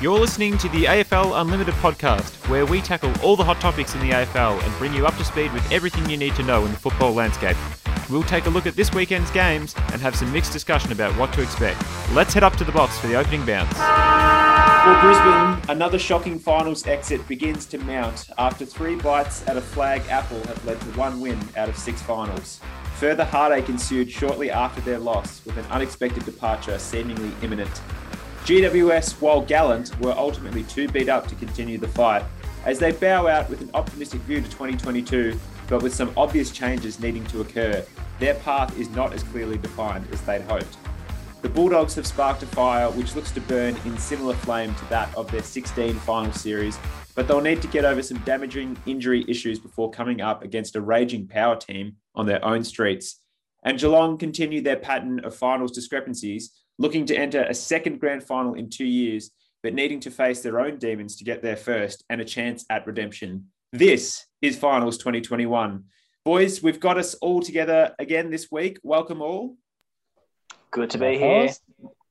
You're listening to the AFL Unlimited podcast, where we tackle all the hot topics in the AFL and bring you up to speed with everything you need to know in the football landscape. We'll take a look at this weekend's games and have some mixed discussion about what to expect. Let's head up to the box for the opening bounce. For Brisbane, another shocking finals exit begins to mount after three bites at a flag apple have led to one win out of six finals. Further heartache ensued shortly after their loss, with an unexpected departure seemingly imminent. GWS, while gallant, were ultimately too beat up to continue the fight, as they bow out with an optimistic view to 2022, but with some obvious changes needing to occur. Their path is not as clearly defined as they'd hoped. The Bulldogs have sparked a fire which looks to burn in similar flame to that of their 16 final series, but they'll need to get over some damaging injury issues before coming up against a raging power team on their own streets. And Geelong continue their pattern of finals discrepancies, looking to enter a second grand final in two years, but needing to face their own demons to get there first and a chance at redemption. This is Finals 2021. Boys, we've got us all together again this week. Welcome all. Good to be here.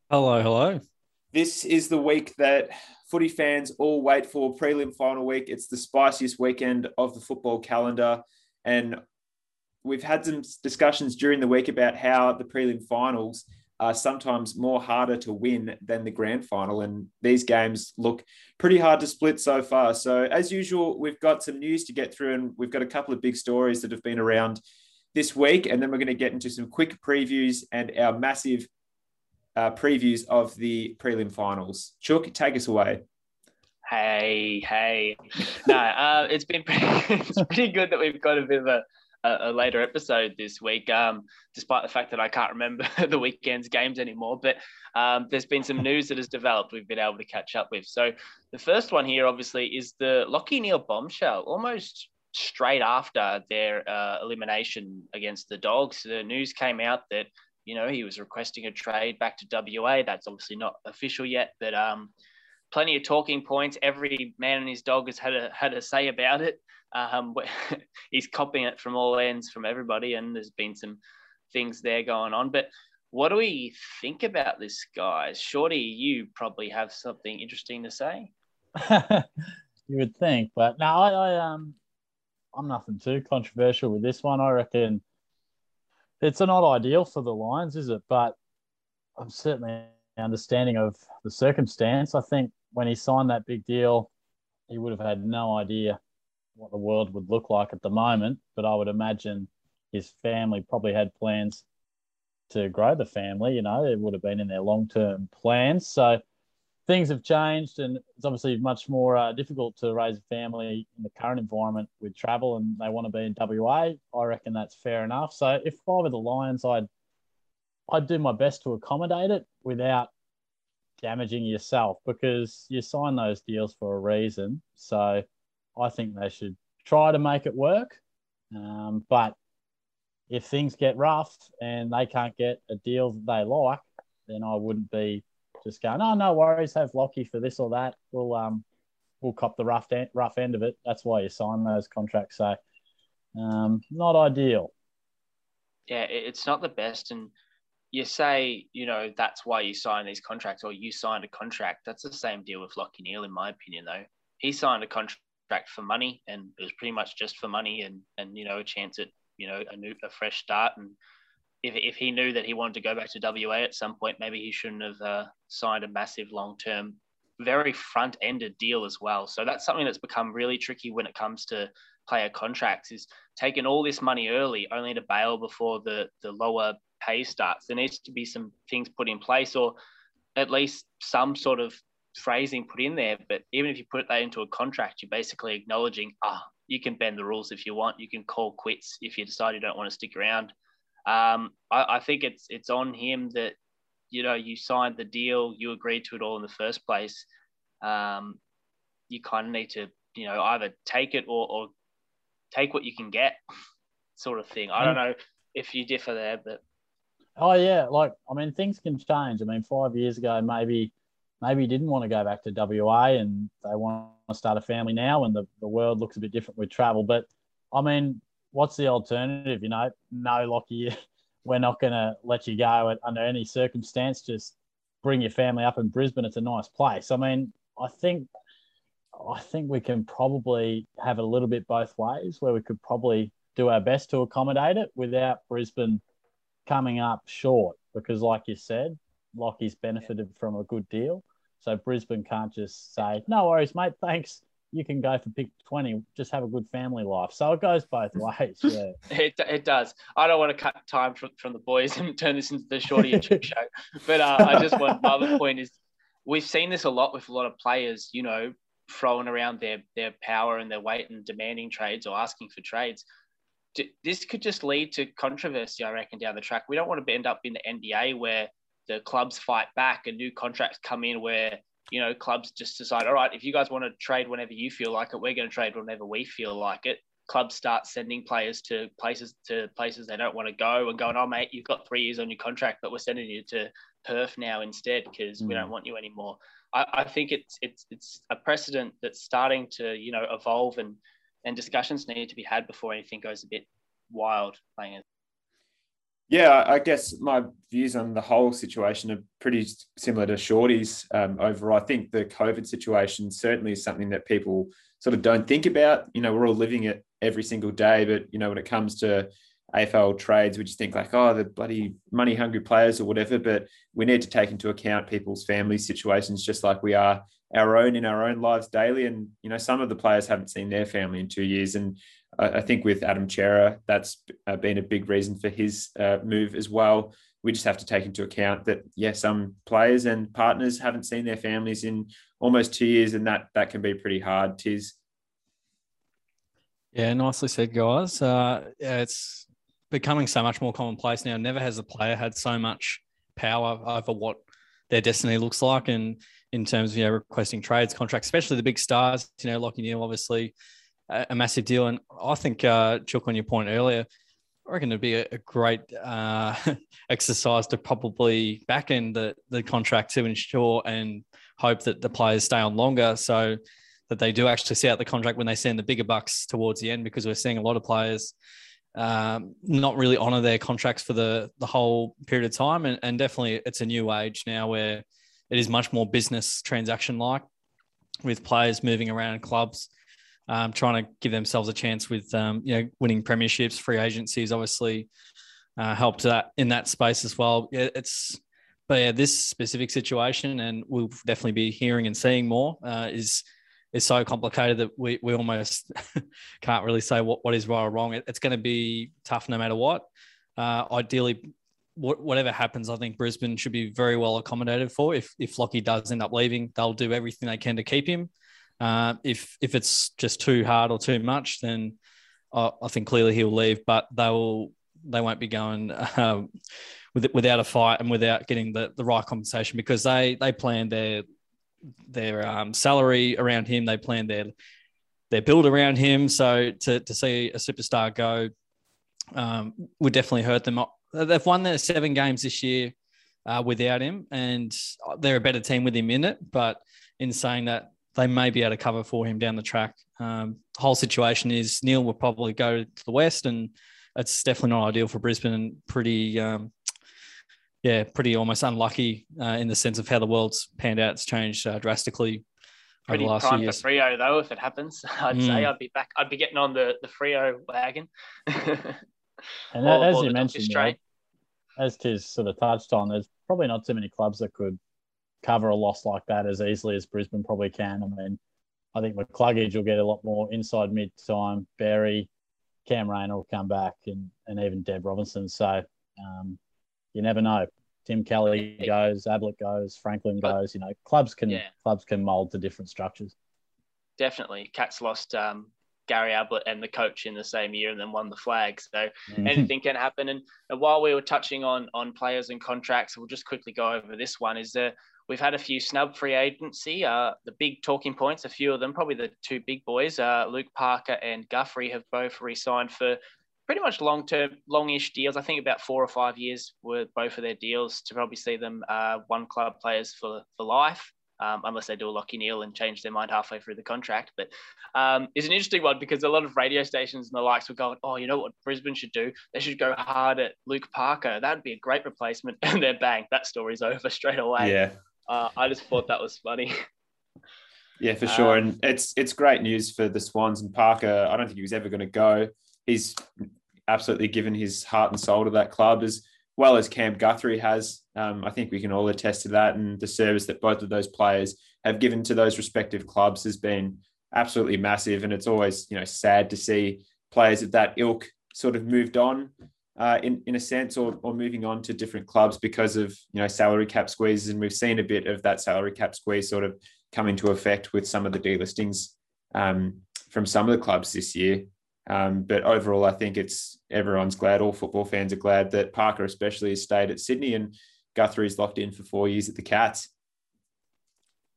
Hello, hello. This is the week that footy fans all wait for prelim final week. It's the spiciest weekend of the football calendar. And we've had some discussions during the week about how the prelim finals are sometimes more harder to win than the grand final. And these games look pretty hard to split so far. So, as usual, we've got some news to get through, and we've got a couple of big stories that have been around this week. And then we're going to get into some quick previews and our massive uh, previews of the prelim finals. Chook, take us away. Hey, hey. No, uh, it's been pretty, it's pretty good that we've got a bit of a a, a, later episode this week, um, despite the fact that I can't remember the weekend's games anymore. But um, there's been some news that has developed we've been able to catch up with. So the first one here, obviously, is the Lachie Neale bombshell. Almost straight after their uh, elimination against the Dogs, the news came out that you know he was requesting a trade back to WA. That's obviously not official yet, but um, plenty of talking points. Every man and his dog has had a had a say about it. Um, he's copying it from all ends from everybody, and there's been some things there going on. But what do we think about this, guys? Shorty, you probably have something interesting to say. you would think, but no, I, I um, I'm nothing too controversial with this one. I reckon it's not ideal for the Lions, is it? But I'm certainly understanding of the circumstance. I think when he signed that big deal, he would have had no idea what the world would look like at the moment, but I would imagine his family probably had plans to grow the family. You know, it would have been in their long term plans. So things have changed, and it's obviously much more uh, difficult to raise a family in the current environment with travel, and they want to be in WA. I reckon that's fair enough. So if I were the Lions, I'd I'd do my best to accommodate it without damaging yourself because you sign those deals for a reason. So I think they should try to make it work. Um, but if things get rough and they can't get a deal that they like, then I wouldn't be just going, oh, no worries, have Lachie for this or that. We'll um, we'll cop the rough end, rough end of it. That's why you sign those contracts. So um, not ideal. Yeah, it's not the best. And you say, you know, that's why you sign these contracts or you signed a contract. That's the same deal with Lachie Neale, in my opinion, though. He signed a contract for money, and it was pretty much just for money and and you know a chance at you know a new a fresh start. And if if he knew that he wanted to go back to WA at some point, maybe he shouldn't have uh, signed a massive long term, very front ended deal as well. So that's something that's become really tricky when it comes to player contracts is taking all this money early only to bail before the the lower pay starts. There needs to be some things put in place or at least some sort of phrasing put in there. But even if you put that into a contract, you're basically acknowledging, ah, oh, you can bend the rules if you want. You can call quits if you decide you don't want to stick around. Um, I, I, think it's it's on him that you know you signed the deal, you agreed to it all in the first place. Um, you kind of need to you know either take it or, or take what you can get, sort of thing. I don't know if you differ there, but oh yeah, like I mean things can change. I mean five years ago maybe maybe he didn't want to go back to WA and they want to start a family now and the, the world looks a bit different with travel. But I mean, what's the alternative? You know, no, Lachie, we're not going to let you go under any circumstance. Just bring your family up in Brisbane. It's a nice place. I mean, I think I think we can probably have a little bit both ways, where we could probably do our best to accommodate it without Brisbane coming up short. Because, like you said, Lachie's benefited from a good deal. So Brisbane can't just say, no worries, mate, thanks. You can go for pick 20, just have a good family life. So it goes both ways. Yeah. it, it does. I don't want to cut time from, from the boys and turn this into the shorty and show. But uh, I just want my other point is we've seen this a lot with a lot of players, you know, throwing around their their power and their weight and demanding trades or asking for trades. This could just lead to controversy, I reckon, down the track. We don't want to end up in the NBA where the clubs fight back and new contracts come in where you know clubs just decide, all right, if you guys want to trade whenever you feel like it, we're going to trade whenever we feel like it. Clubs start sending players to places to places they don't want to go and going, oh mate, you've got three years on your contract, but we're sending you to Perth now instead because mm. we don't want you anymore. I, I think it's it's it's a precedent that's starting to you know evolve and and discussions need to be had before anything goes a bit wild playing it. Yeah, I guess my views on the whole situation are pretty similar to Shorty's um, overall. I think the COVID situation certainly is something that people sort of don't think about. You know, we're all living it every single day, but you know, when it comes to AFL trades, we just think like, oh, the bloody money hungry players or whatever. But we need to take into account people's family situations, just like we are our own in our own lives daily. And, you know, some of the players haven't seen their family in two years. And I, think with Adam Cerra, that's been a big reason for his uh, move as well. We just have to take into account that, yeah, some players and partners haven't seen their families in almost two years, and that that can be pretty hard. Tis. Yeah, nicely said, guys. Uh, yeah, it's becoming so much more commonplace now. Never has a player had so much power over what their destiny looks like, and in terms of you know requesting trades, contracts, especially the big stars. You know, Lachie Neale, obviously a, a, massive deal, and I think uh, Chook on your point earlier. I reckon it'd be a, a great uh, exercise to probably back end the, the contract to ensure and hope that the players stay on longer so that they do actually see out the contract when they send the bigger bucks towards the end because we're seeing a lot of players um, not really honor their contracts for the the whole period of time. And, and definitely, it's a new age now where it is much more business transaction like, with players moving around clubs, um, trying to give themselves a chance with um, you know winning premierships. Free agencies obviously uh, helped that in that space as well. Yeah, it's but yeah, this specific situation, and we'll definitely be hearing and seeing more. Uh, is is so complicated that we, we almost can't really say what, what is right or wrong. It, it's going to be tough no matter what. Uh, ideally, whatever happens, I think Brisbane should be very well accommodated for. If if Lachie does end up leaving, they'll do everything they can to keep him. Uh, if if it's just too hard or too much, then I, I think clearly he'll leave. But they will they won't be going um, with, without a fight and without getting the, the right compensation because they they plan their their um, salary around him. They plan their their build around him. So to, to see a superstar go um, would definitely hurt them. They've won their seven games this year uh, without him, and they're a better team with him in it. But in saying that, they may be able to cover for him down the track. Um, whole situation is Neale will probably go to the west, and it's definitely not ideal for Brisbane and pretty um, yeah, pretty almost unlucky uh, in the sense of how the world's panned out. It's changed uh, drastically pretty over the last few years. for Freo though. If it happens, I'd mm. say I'd be back. I'd be getting on the the Freo wagon. and or, as or you mentioned, right, as Tiz sort of touched on, there's probably not too many clubs that could cover a loss like that as easily as Brisbane probably can. I mean, I think McCluggage will get a lot more inside mid time. Barry, Cam Rayner will come back, and and even Deb Robinson. So. Um, you never know. Tim Kelly goes, Ablett goes, Franklin goes. You know, clubs can yeah. clubs can mold to different structures. Definitely, Cats lost um, Gary Ablett and the coach in the same year, and then won the flag. So mm-hmm. anything can happen. And, and, while we were touching on on players and contracts, we'll just quickly go over this one. Is that we've had a few snub free agency. Uh, the big talking points, a few of them, probably the two big boys, uh, Luke Parker and Guthrie, have both re-signed for pretty much long term, longish deals. I think about four or five years were both of their deals to probably see them uh, one club players for for life. Um, unless they do a Lachie Neale and change their mind halfway through the contract. But um, it's an interesting one because a lot of radio stations and the likes were going, oh, you know what Brisbane should do? They should go hard at Luke Parker. That'd be a great replacement. And then bang, that story's over straight away. Yeah. Uh, I just thought that was funny. Yeah, for sure. Um, and it's it's great news for the Swans and Parker. I don't think he was ever going to go. He's absolutely given his heart and soul to that club as well as Cam Guthrie has. Um, I think we can all attest to that. And the service that both of those players have given to those respective clubs has been absolutely massive. And it's always, you know, sad to see players of that ilk sort of moved on uh, in, in a sense or, or moving on to different clubs because of, you know, salary cap squeezes. And we've seen a bit of that salary cap squeeze sort of come into effect with some of the delistings um, from some of the clubs this year. Um, but overall, I think it's everyone's glad. All football fans are glad that Parker, especially, has stayed at Sydney and Guthrie's locked in for four years at the Cats.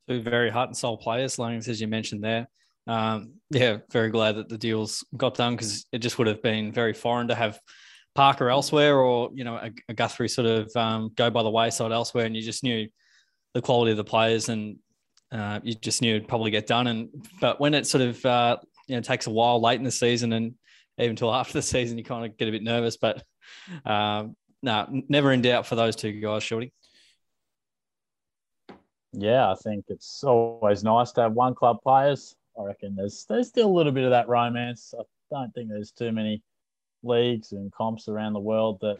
Two very heart and soul players, Langs, as you mentioned there. Um, yeah, very glad that the deals got done because it just would have been very foreign to have Parker elsewhere or you know a, a Guthrie sort of um, go by the wayside elsewhere, and you just knew the quality of the players and uh, you just knew it'd probably get done. And but when it sort of uh, you know takes a while late in the season and even till after the season, you kind of get a bit nervous. But um, no, never in doubt for those two guys, Shorty. Yeah, I think it's always nice to have one club players. I reckon there's there's still a little bit of that romance. I don't think there's too many leagues and comps around the world that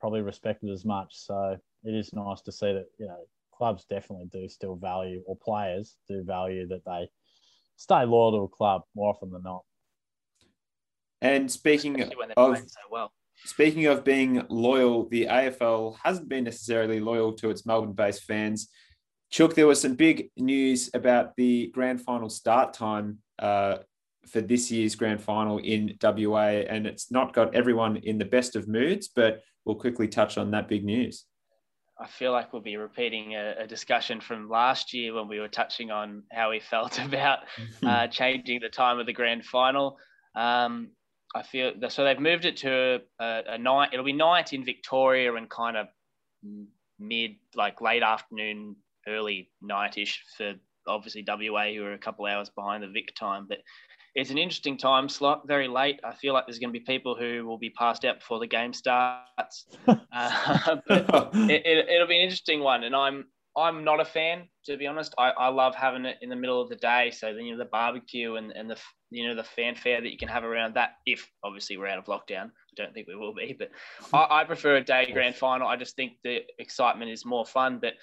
probably respect it as much. So it is nice to see that you know clubs definitely do still value, or players do value that they stay loyal to a club more often than not. And speaking of so well. speaking of being loyal, the AFL hasn't been necessarily loyal to its Melbourne-based fans. Chook, there was some big news about the grand final start time uh, for this year's grand final in WA, and it's not got everyone in the best of moods, but we'll quickly touch on that big news. I feel like we'll be repeating a, a, discussion from last year when we were touching on how we felt about uh, changing the time of the grand final. Um, I feel so they've moved it to a, a, night. It'll be night in Victoria and kind of mid, like late afternoon, early nightish for obviously WA, who are a couple hours behind the Vic time. But it's an interesting time slot, very late. I feel like there's going to be people who will be passed out before the game starts. uh, but it, will it, be an interesting one, and I'm I'm not a fan to be honest. I, I love having it in the middle of the day, so then you know the barbecue and, and the you know the fanfare that you can have around that. If obviously we're out of lockdown, I don't think we will be, but I, I prefer a day grand final. I just think the excitement is more fun, but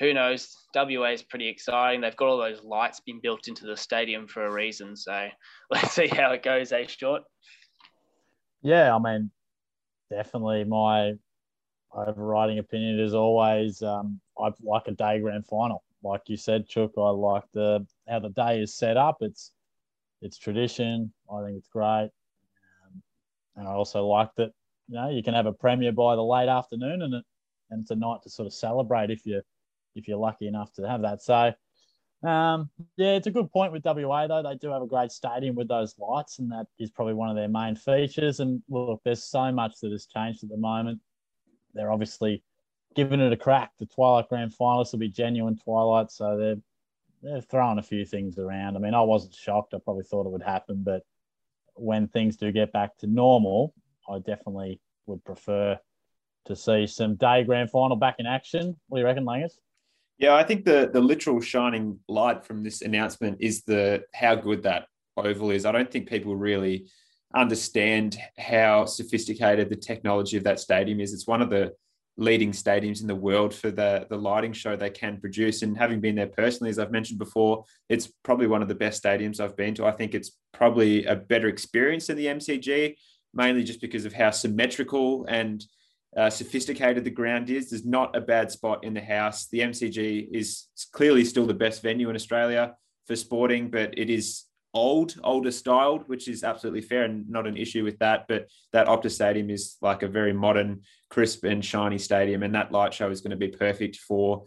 who knows? WA is pretty exciting. They've got all those lights being built into the stadium for a reason. So let's see how it goes, eh, Short? Yeah, I mean, definitely my overriding opinion is always um, I like a day grand final. Like you said, Chook, I like the how the day is set up. It's it's tradition. I think it's great, um, and I also like that you know you can have a premiere by the late afternoon, and it and it's a night to sort of celebrate if you if you're lucky enough to have that. So, um, yeah, it's a good point with WA though. They do have a great stadium with those lights, and that is probably one of their main features. And look, there's so much that has changed at the moment. They're obviously giving it a crack. The Twilight Grand Finalists will be genuine Twilight, so they're they're throwing a few things around. I mean, I wasn't shocked. I probably thought it would happen, but when things do get back to normal, I definitely would prefer to see some day grand final back in action. What do you reckon, Langers? Yeah, I think the the literal shining light from this announcement is the how good that oval is. I don't think people really understand how sophisticated the technology of that stadium is. It's one of the leading stadiums in the world for the the lighting show they can produce. And having been there personally, as I've mentioned before, it's probably one of the best stadiums I've been to. I think it's probably a better experience than the MCG, mainly just because of how symmetrical and uh, sophisticated the ground is. There's not a bad spot in the house. The MCG is clearly still the best venue in Australia for sporting, but it is old, older styled, which is absolutely fair and not an issue with that. But that Optus Stadium is like a very modern, crisp, and shiny stadium, and that light show is going to be perfect for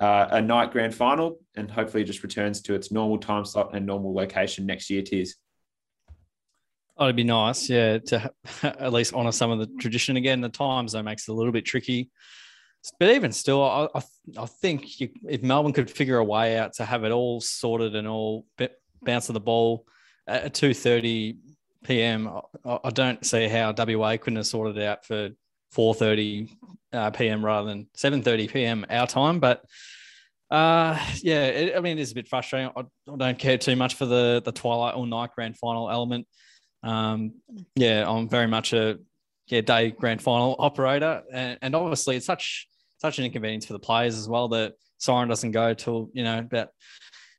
uh, a night grand final, and hopefully just returns to its normal time slot and normal location next year. Tears. Oh, it'd be nice, yeah, to at least honour some of the tradition again. The times though makes it a little bit tricky, but even still, I I, I think you, if Melbourne could figure a way out to have it all sorted and all bounce of the ball at two thirty p.m., I, I, don't see how WA couldn't have sorted it out for four thirty uh, p.m. rather than seven thirty p.m. our time, but Uh, yeah, it, I mean, it is a bit frustrating. I, I, don't care too much for the the twilight or night grand final element. Um, yeah, I'm very much a yeah day grand final operator, and, and obviously it's such such an inconvenience for the players as well. that siren doesn't go till you know about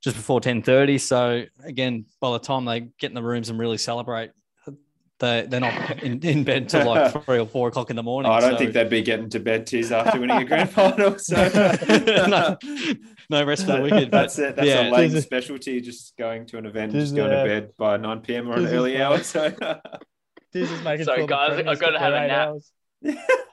just before 10:30. So again, by the time they get in the rooms and really celebrate, they they're not in, in bed till like three or four o'clock in the morning. Oh, I don't so. think they'd be getting to bed tears after winning a grand final. So no, no, rest for the wicked. That's it. That's yeah. a late specialty. Just going to an event, just going to bed by nine p.m. or an early hour. So. This is making Sorry, guys, I've got to have a nap. Hours.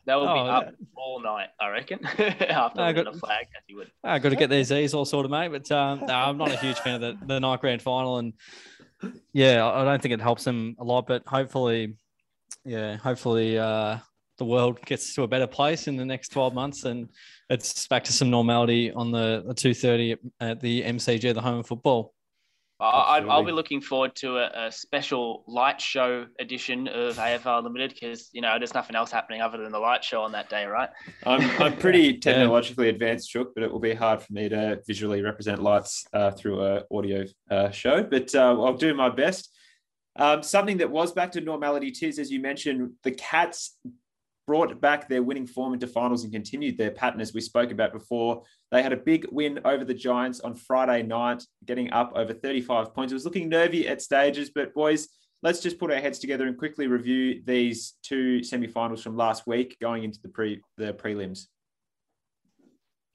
That will oh, be up all night, I reckon. After I got, a flag, as you would. I got to get these E's all sorted, mate. But um, no, I'm not a huge fan of the, the night grand final, and yeah, I don't think it helps them a lot. But hopefully, yeah, hopefully uh, the world gets to a better place in the next 12 months, and it's back to some normality on the, the 2:30 at the MCG, the home of football. I, will be looking forward to a, a, special light show edition of AFL Limited because you know there's nothing else happening other than the light show on that day, right? I'm I'm pretty technologically advanced, Chook, but it will be hard for me to visually represent lights uh, through a audio uh, show. But uh, I'll do my best. Um, something that was back to normality, Tiz, as you mentioned, the Cats brought back their winning form into finals and continued their pattern as we spoke about before. They had a big win over the Giants on Friday night, getting up over 35 points. It was looking nervy at stages, but boys, let's just put our heads together and quickly review these two semi-finals from last week going into the pre the prelims.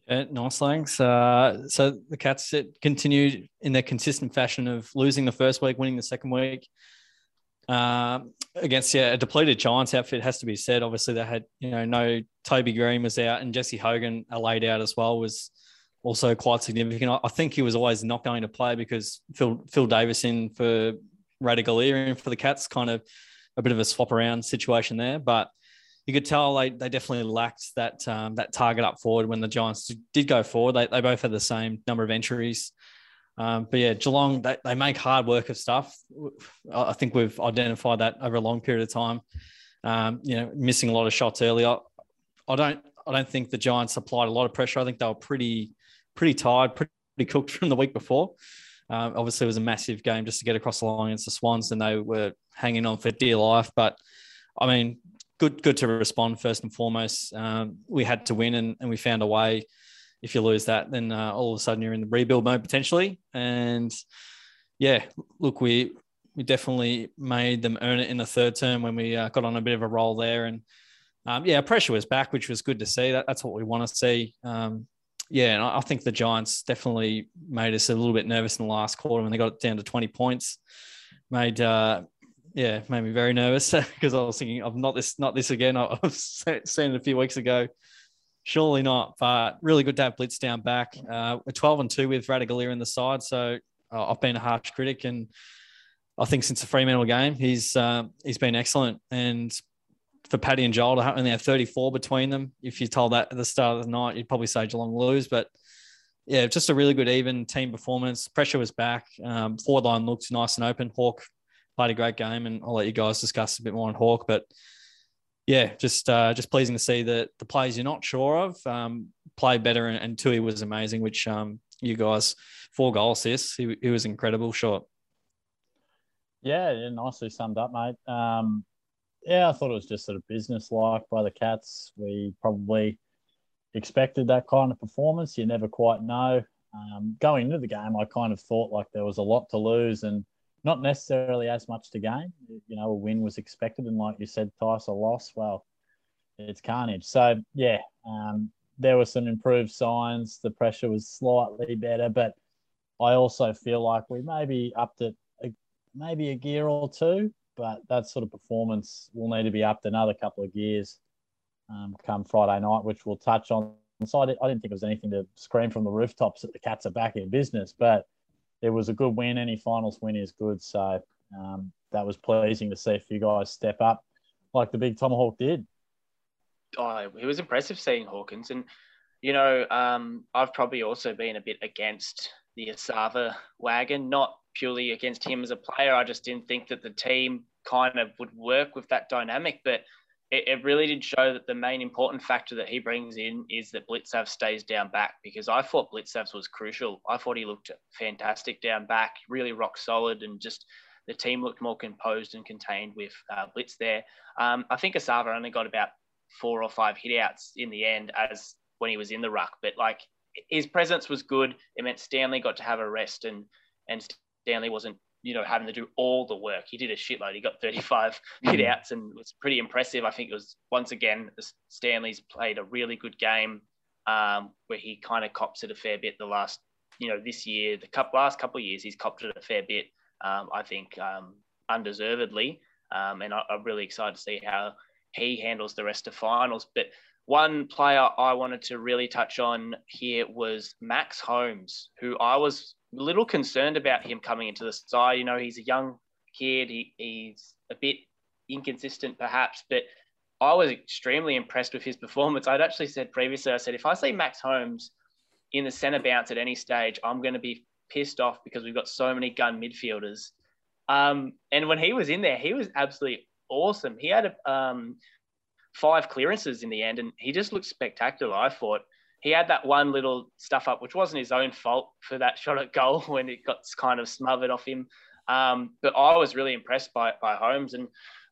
Yeah, nice thanks. Uh, so the Cats continued in their consistent fashion of losing the first week, winning the second week. Uh, against yeah, a depleted Giants outfit has to be said. Obviously, they had you know no Toby Greene was out and Jesse Hogan laid out as well was also quite significant. I think he was always not going to play because Phil Phil Davis in for Ratugolea for the Cats, kind of a bit of a swap around situation there, but. You could tell they, they definitely lacked that um, that target up forward when the Giants did go forward. They, they both had the same number of entries. Um, but yeah, Geelong, they, they make hard work of stuff. I think we've identified that over a long period of time. Um, you know, missing a lot of shots earlier. I don't, I don't think the Giants applied a lot of pressure. I think they were pretty, pretty tired, pretty cooked from the week before. Um, obviously, it was a massive game just to get across the line against the Swans, and they were hanging on for dear life. But I mean, good, good to respond first and foremost. Um, we had to win, and, and we found a way if you lose that, then uh, all of a sudden you're in the rebuild mode potentially. And yeah, look, we we definitely made them earn it in the third term when we uh, got on a bit of a roll there. And um, yeah, pressure was back, which was good to see. That, that's what we want to see. Um, yeah, and I, I think the Giants definitely made us a little bit nervous in the last quarter when they got it down to 20 points. Made uh, yeah, made me very nervous because I was thinking of not this, not this again. I've seen it a few weeks ago Surely not, but really good to have Blitztown back. Uh, we're 12 and 2 with Ratugolea in the side. So uh, I've been a harsh critic, and I think since the Fremantle game, he's um, he's been excellent. And for Paddy and Joel to only have 34 between them, if you told that at the start of the night, you'd probably say Geelong lose. But yeah, just a really good even team performance. Pressure was back. Um, forward line looked nice and open. Hawk played a great game, and I'll let you guys discuss a bit more on Hawk. But yeah, just uh, just pleasing to see that the players you're not sure of um, play better, and, and Tui was amazing. Which um, you guys four goal assists, he, he was incredible. Short. Yeah, yeah, nicely summed up, mate. Um, yeah, I thought it was just sort of business like by the Cats. We probably expected that kind of performance. You never quite know. Um, going into the game, I kind of thought like there was a lot to lose and not necessarily as much to gain. You know, a win was expected, and like you said, Tice, a loss, well, it's carnage. So yeah, um, there were some improved signs. The pressure was slightly better, but I also feel like we maybe upped it a, maybe a gear or two, but that sort of performance will need to be upped another couple of gears um, come Friday night, which we'll touch on. So I, did, I didn't think it was anything to scream from the rooftops that the Cats are back in business, but it was a good win. Any finals win is good. So um, that was pleasing to see a few guys step up like the big Tomahawk did. Oh, it was impressive seeing Hawkins. And, you know, um, I've probably also been a bit against the Esava wagon, not purely against him as a player. I just didn't think that the team kind of would work with that dynamic. But it, it, really did show that the main important factor that he brings in is that Blicavs stays down back because I thought Blicavs was crucial. I thought he looked fantastic down back, really rock solid, and just the team looked more composed and contained with uh, Blitz there. Um, I think Esava only got about four or five hitouts in the end as when he was in the ruck, but like his presence was good. It meant Stanley got to have a rest and and Stanley wasn't you know, having to do all the work. He did a shitload. He got 35 mm. hit outs and was pretty impressive. I think it was once again, Stanley's played a really good game um, where he kind of cops it a fair bit the last, you know, this year, the couple, last couple of years, he's copped it a fair bit. Um, I think um, undeservedly. Um, and I, I'm really excited to see how he handles the rest of finals. But one player I wanted to really touch on here was Max Holmes, who I was little concerned about him coming into the side. You know, he's a young kid. He, he's a bit inconsistent, perhaps, but I was extremely impressed with his performance. I'd actually said previously, I said, if I see Max Holmes in the centre bounce at any stage, I'm going to be pissed off because we've got so many gun midfielders. Um, and when he was in there, he was absolutely awesome. He had a, um, five clearances in the end, and he just looked spectacular. I thought he had that one little stuff up, which wasn't his own fault for that shot at goal when it got kind of smothered off him. Um, but I was really impressed by, by Holmes and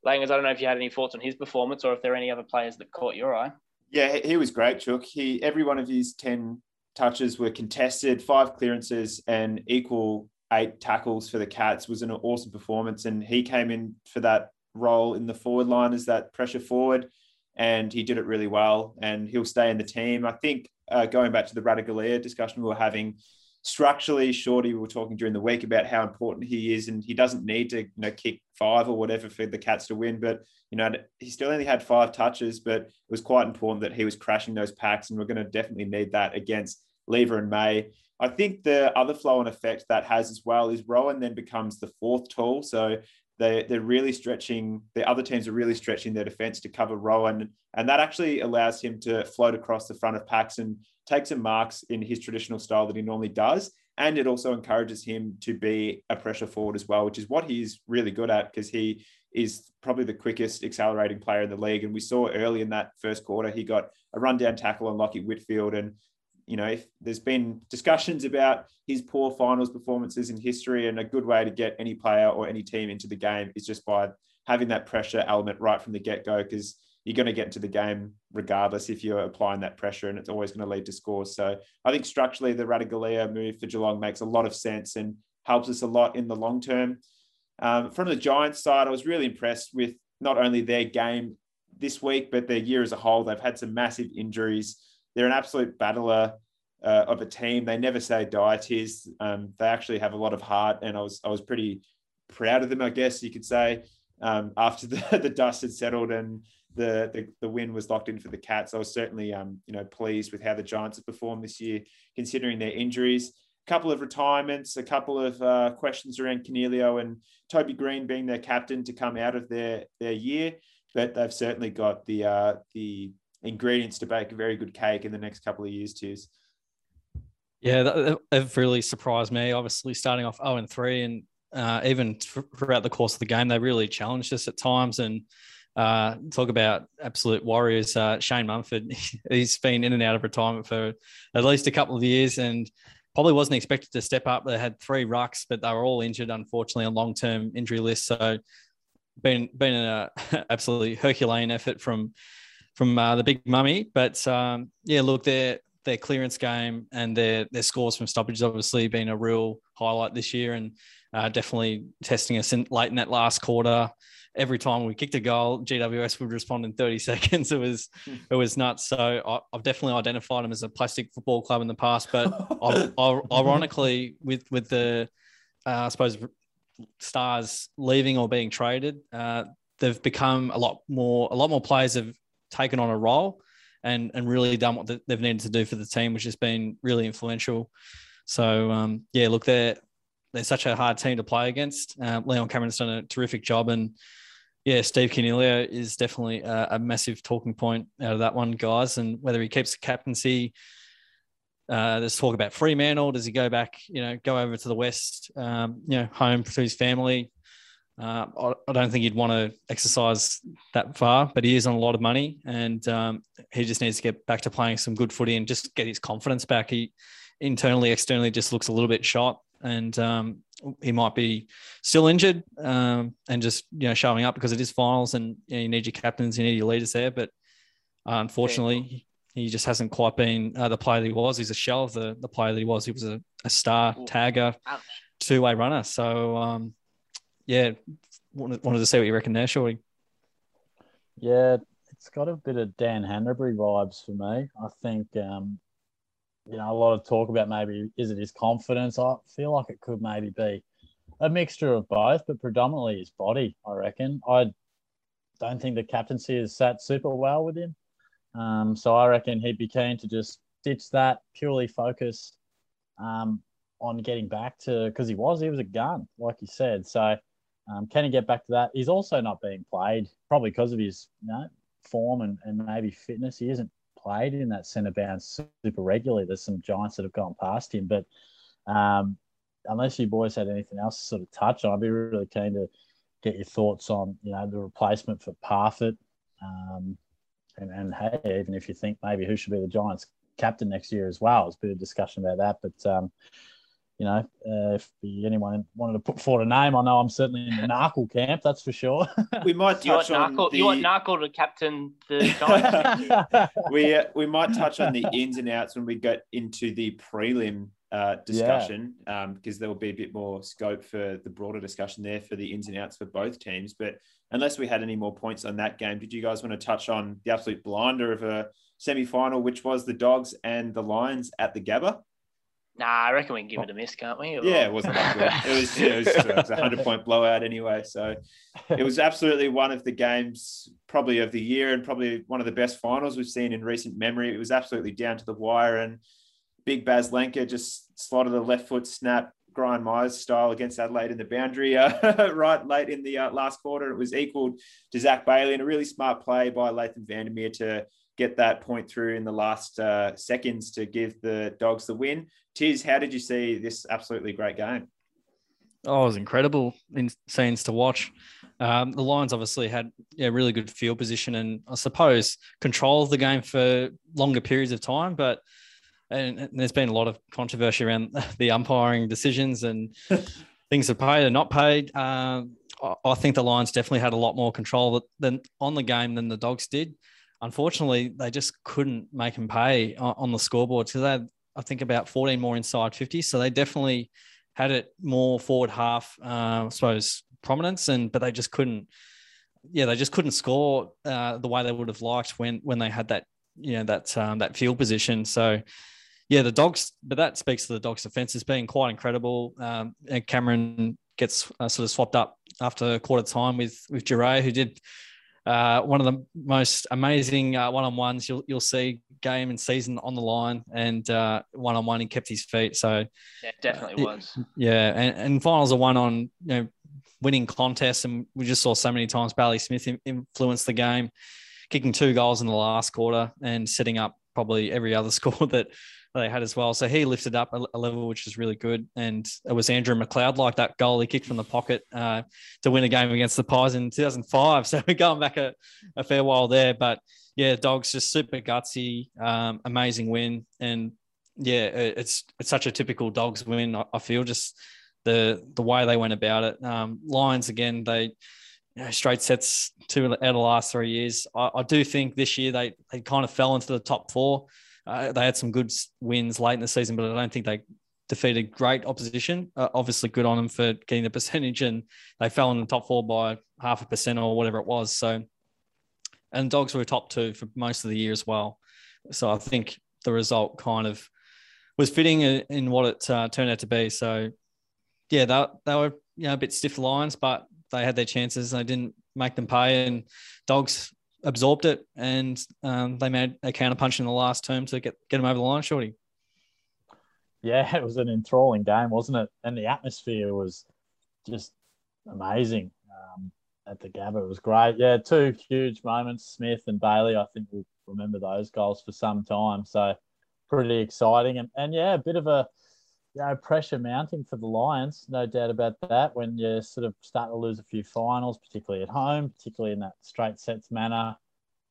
Langers. I don't know if you had any thoughts on his performance or if there are any other players that caught your eye. Yeah, he was great, Chook. He every one of his ten touches were contested, five clearances, and equal eight tackles for the Cats was an awesome performance. And he came in for that role in the forward line as that pressure forward, and he did it really well. And he'll stay in the team. I think uh, going back to the Ratugolea discussion we were having, structurally, Shorty, we were talking during the week about how important he is, and he doesn't need to, you know, kick five or whatever for the Cats to win. But you know, he still only had five touches, but it was quite important that he was crashing those packs, and we're going to definitely need that against Lever and May. I think the other flow and effect that has as well is Rohan then becomes the fourth tool. So they, they're really stretching, the other teams are really stretching their defense to cover Rohan. And that actually allows him to float across the front of packs and take some marks in his traditional style that he normally does. And it also encourages him to be a pressure forward as well, which is what he's really good at because he is probably the quickest accelerating player in the league. And we saw early in that first quarter, he got a rundown tackle on Lachie Whitfield and you know, if there's been discussions about his poor finals performances in history, and a good way to get any player or any team into the game is just by having that pressure element right from the get go, because you're going to get into the game regardless if you're applying that pressure, and it's always going to lead to scores. So I think structurally, the Ratugolea move for Geelong makes a lot of sense and helps us a lot in the long term. Um, from the Giants side, I was really impressed with not only their game this week, but their year as a whole. They've had some massive injuries they're an absolute battler uh, of a team. They never say die. Tears. Um, they actually have a lot of heart, and I was I was pretty proud of them. I guess you could say um, after the, the dust had settled and the, the, the win was locked in for the Cats. I was certainly um, you know pleased with how the Giants have performed this year, considering their injuries. A couple of retirements, a couple of uh, questions around Coniglio and Toby Greene being their captain to come out of their their year, but they've certainly got the uh, the ingredients to bake a very good cake in the next couple of years, Tears. Yeah, they've really surprised me. Obviously, starting off 0 and 3, and uh, even throughout the course of the game, they really challenged us at times. And uh, talk about absolute warriors. Uh, Shane Mumford, he's been in and out of retirement for at least a couple of years and probably wasn't expected to step up. They had three rucks, but they were all injured, unfortunately, on long term injury list. So, been been an absolutely Herculean effort from from uh, the big mummy. But um, yeah, look, their their clearance game and their their scores from stoppages obviously been a real highlight this year, and uh, definitely testing us in late in that last quarter. Every time we kicked a goal, GWS would respond in 30 seconds. It was it was nuts. So I, have definitely identified them as a plastic football club in the past, but ironically, with with the uh, I suppose stars leaving or being traded, uh, they've become a lot more. A lot more players have taken on a role and and really done what they've needed to do for the team, which has been really influential. So um, yeah, look, they're they're such a hard team to play against. Uh, Leon Cameron's done a terrific job, and yeah, Steve Coniglio is definitely a, a, massive talking point out of that one, guys. And whether he keeps the captaincy, uh, there's talk about Fremantle. Does he go back? You know, go over to the west, um, you know, home to his family. Uh, I, I don't think he'd want to exercise that far, but he is on a lot of money, and um, he just needs to get back to playing some good footy and just get his confidence back. He internally, externally, just looks a little bit shot, and um, he might be still injured um, and just you know showing up because it is finals, and you, know, you need your captains, you need your leaders there, but uh, unfortunately. He just hasn't quite been uh, the player that he was. He's a shell of the, the player that he was. He was a, a star tagger, two way runner. So, um, yeah, wanted, wanted to see what you reckon there, Shorty. Yeah, it's got a bit of Dan Hannebery vibes for me. I think, um, you know, a lot of talk about maybe is it his confidence? I feel like it could maybe be a mixture of both, but predominantly his body, I reckon. I don't think the captaincy has sat super well with him. Um, so I reckon he'd be keen to just ditch that, purely focus um, on getting back to because he was he was a gun, like you said. So um, can he get back to that? He's also not being played, probably because of his you know, form and, and maybe fitness. He isn't played in that centre bounce super regularly. There's some giants that have gone past him, but um, unless you boys had anything else to sort of touch on, I'd be really keen to get your thoughts on you know the replacement for Parfitt. Um, and, and hey, even if you think maybe who should be the Giants captain next year as well, there's a bit of discussion about that. But um, you know, uh, if anyone wanted to put forward a name, I know I'm certainly in the Narkle camp, that's for sure. We might touch you on Narkle, the... you want Narkle to captain the we uh, we might touch on the ins and outs when we get into the prelim uh, discussion, yeah. um, because there will be a bit more scope for the broader discussion there for the ins and outs for both teams. But unless we had any more points on that game, did you guys want to touch on the absolute blinder of a semi final, which was the Dogs and the Lions at the Gabba? Nah, I reckon we can give it a miss, can't we? Or... Yeah, it wasn't that good. It was, it was, it was a hundred point blowout anyway. So it was absolutely one of the games, probably of the year, and probably one of the best finals we've seen in recent memory. It was absolutely down to the wire, and Big Baz Lenker just slotted a left foot snap, Brian Myers style against Adelaide in the boundary uh, right late in the uh, last quarter. It was equaled to Zac Bailey, and a really smart play by Laitham Vandermeer to get that point through in the last uh, seconds to give the Dogs the win. Tiz, how did you see this absolutely great game? Oh, it was incredible in scenes to watch. Um, the Lions obviously had yeah, really good field position and I suppose control of the game for longer periods of time. But and, and there's been a lot of controversy around the umpiring decisions and things are paid and not paid. Um, I, I think the Lions definitely had a lot more control than on the game than the Dogs did unfortunately, they just couldn't make him pay on, the scoreboard because they had, I think, about 14 more inside 50. So they definitely had it more forward half, uh, I suppose, prominence, and but they just couldn't. Yeah, they just couldn't score uh, the way they would have liked when when they had that you know that um, that field position. So yeah, the dogs, but that speaks to the dogs' defense as being quite incredible. Um, and Cameron gets uh, sort of swapped up after a quarter time with with Jure, who did uh, one of the most amazing uh, one-on-ones you'll you'll see game and season on the line, and uh, one-on-one he kept his feet. So yeah, definitely was. Yeah, and, and finals are one on you know winning contests, and we just saw so many times Bailey Smith influence the game, kicking two goals in the last quarter and setting up probably every other score that they had as well. So he lifted up a, level, which is really good. And it was Andrew McLeod like that goal he kicked from the pocket uh, to win a game against the Pies in 2005. So we're going back a, a fair while there. But yeah, dogs just super gutsy, um, amazing win. And yeah, it's it's such a typical dogs win. I, I feel just the the way they went about it. Um, Lions again, they you know, straight sets two out of the last three years. I, I do think this year they they kind of fell into the top four. Uh, they had some good wins late in the season, but I don't think they defeated great opposition. Uh, obviously, good on them for getting the percentage, and they fell in the top four by half a percent or whatever it was. So, and Dogs were top two for most of the year as well. So I think the result kind of was fitting in what it uh, turned out to be. So, yeah, they, they were you know a bit stiff lines, but they had their chances. And they didn't make them pay, and Dogs absorbed it, and um, they made a counter punch in the last term to get get them over the line. Shorty. Yeah, it was an enthralling game, wasn't it? And the atmosphere was just amazing um, at the Gabba. It was great. Yeah, two huge moments. Smith and Bailey. I think we'll remember those goals for some time. So pretty exciting. And and yeah, a bit of a you know, pressure mounting for the Lions, no doubt about that. When you sort of start to lose a few finals, particularly at home, particularly in that straight sets manner,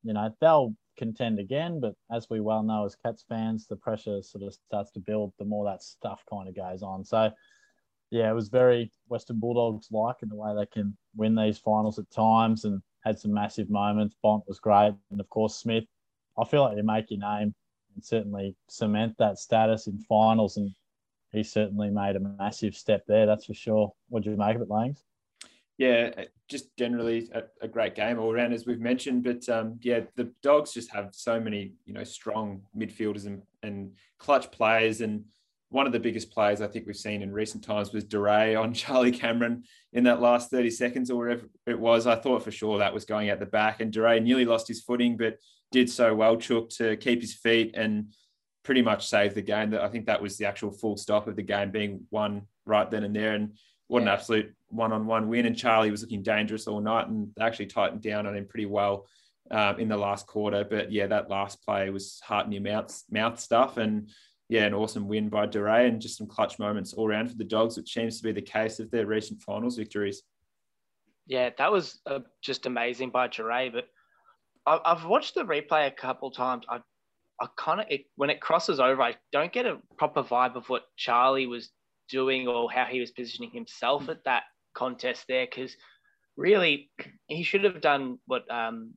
you know, they'll contend again. But as we well know as Cats fans, the pressure sort of starts to build the more that stuff kind of goes on. So, yeah, it was very Western Bulldogs like in the way they can win these finals at times and had some massive moments. Bont was great. And of course, Smith, I feel like you make your name and certainly cement that status in finals. And he certainly made a massive step there, that's for sure. What do you make of it, Langs? Yeah, just generally a, a, great game all around, as we've mentioned. But um, yeah, the Dogs just have so many, you know, strong midfielders and, and clutch players. And one of the biggest players I think we've seen in recent times was Duryea on Charlie Cameron in that last 30 seconds or whatever it was. I thought for sure that was going out the back. And Duryea nearly lost his footing, but did so well, Chook, to keep his feet and pretty much saved the game. That I think that was the actual full stop of the game being won right then and there. And what yeah. an absolute one-on-one win. And Charlie was looking dangerous all night and they actually tightened down on him pretty well um, in the last quarter. But yeah, that last play was heart in your mouth, mouth stuff. And yeah, an awesome win by Duryea and just some clutch moments all around for the Dogs, which seems to be the case of their recent finals victories. Yeah, that was uh, just amazing by Duryea. But I, have watched the replay a couple times. I I kind of when it crosses over, I don't get a proper vibe of what Charlie was doing or how he was positioning himself at that contest there. Because really, he should have done what um,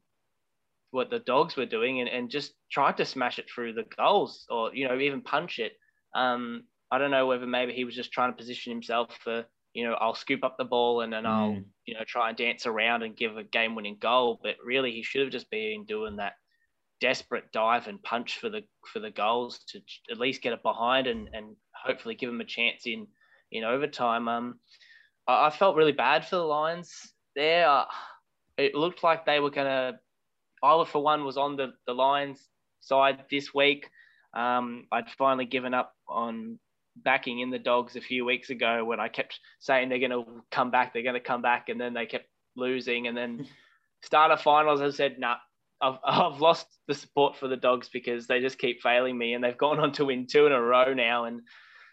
what the dogs were doing and, and just tried to smash it through the goals or you know even punch it. Um, I don't know whether maybe he was just trying to position himself for you know I'll scoop up the ball and then mm. I'll you know try and dance around and give a game winning goal. But really, he should have just been doing that desperate dive and punch for the for the goals to at least get it behind and and hopefully give them a chance in in overtime. Um, I, I felt really bad for the Lions there. Uh, it looked like they were going to. I, for one, was on the the Lions side this week. Um, I'd finally given up on backing in the dogs a few weeks ago when I kept saying they're going to come back, they're going to come back, and then they kept losing. And then starter finals, I said, nah, I've, I've lost the support for the dogs because they just keep failing me and they've gone on to win two in a row now. And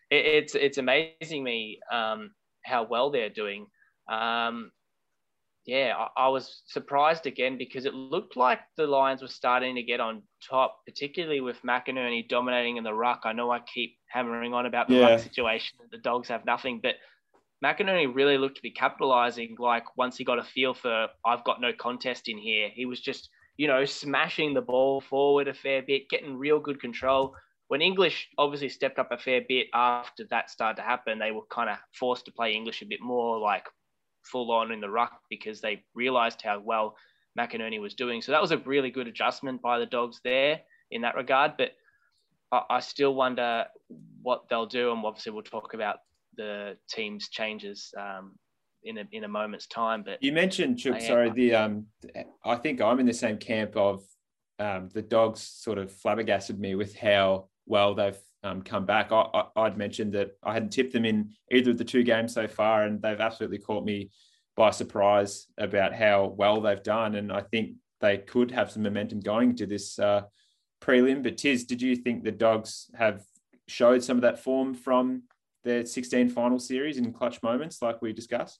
it, it's, it's amazing me um, how well they're doing. Um, yeah, I, I, was surprised again because it looked like the Lions were starting to get on top, particularly with McInerney dominating in the ruck. I know I keep hammering on about the yeah. ruck situation. The dogs have nothing, but McInerney really looked to be capitalizing. Like once he got a feel for, I've got no contest in here, he was just you know, smashing the ball forward a fair bit, getting real good control. When English obviously stepped up a fair bit after that started to happen, they were kind of forced to play English a bit more like full on in the ruck because they realized how well McInerney was doing. So that was a really good adjustment by the Dogs there in that regard. But I, I still wonder what they'll do. And obviously, we'll talk about the team's changes um, in a in a moment's time. But you mentioned Chook, sorry, the um, I think I'm in the same camp of um, the dogs sort of flabbergasted me with how well they've um, come back. I, I, would mentioned that I hadn't tipped them in either of the two games so far, and they've absolutely caught me by surprise about how well they've done. And I think they could have some momentum going to this uh, prelim. But Tiz, did you think the dogs have showed some of that form from their 16 final series in clutch moments, like we discussed?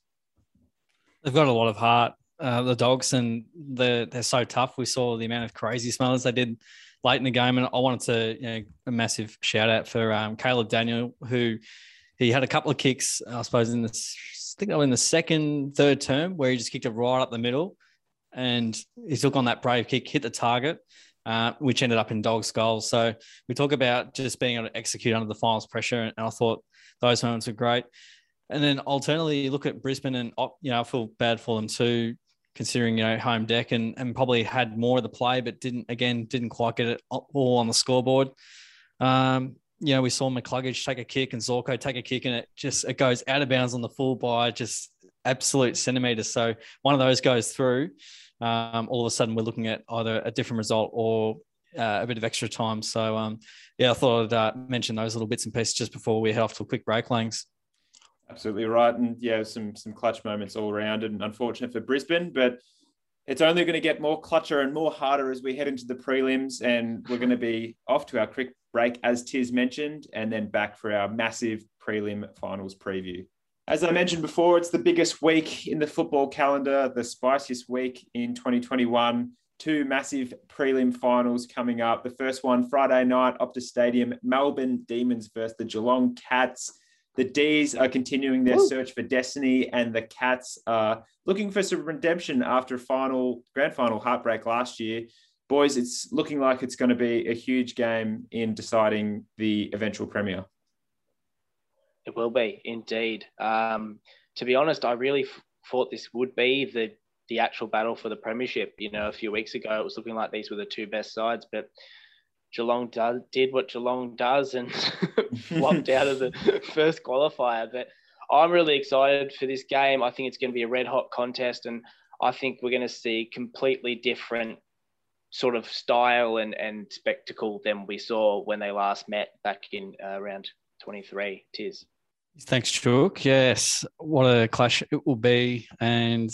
They've got a lot of heart, uh, the dogs, and they're, they're so tough. We saw the amount of crazy smells they did late in the game. And I wanted to, you know, a massive shout out for um, Caleb Daniel, who he had a couple of kicks, I suppose, in the, I think in the second, third term, where he just kicked it right up the middle. And he took on that brave kick, hit the target. Uh, which ended up in dog's goals. So we talk about just being able to execute under the finals pressure, and I thought those moments were great. And then alternatively, you look at Brisbane and you know I feel bad for them too, considering you know home deck and and probably had more of the play, but didn't again didn't quite get it all on the scoreboard. Um, you know, we saw McCluggage take a kick and Zorko take a kick, and it just it goes out of bounds on the full by just absolute centimeters. So one of those goes through. Um, all of a sudden, we're looking at either a different result or uh, a bit of extra time. So um, yeah, I thought I'd uh, mention those little bits and pieces just before we head off to a quick break, Langs. Absolutely right, and yeah, some some clutch moments all around, and unfortunate for Brisbane, but it's only going to get more clutcher and more harder as we head into the prelims, and we're going to be off to our quick break, as Tiz mentioned, and then back for our massive prelim finals preview. As I mentioned before, it's the biggest week in the football calendar, the spiciest week in 2021. Two massive prelim finals coming up. The first one Friday night, Optus Stadium, Melbourne Demons versus the Geelong Cats. The D's are continuing their search for destiny, and the Cats are looking for some redemption after a final grand final heartbreak last year. Boys, it's looking like it's going to be a huge game in deciding the eventual premier. It will be indeed. Um, to be honest, I really f- thought this would be the the actual battle for the premiership. You know, a few weeks ago, it was looking like these were the two best sides, but Geelong do, did what Geelong does and flopped out of the first qualifier. But I'm really excited for this game. I think it's going to be a red hot contest, and I think we're going to see completely different sort of style and, and spectacle than we saw when they last met back in uh, around 23. Tis. Thanks, Chook. Yes, what a clash it will be. And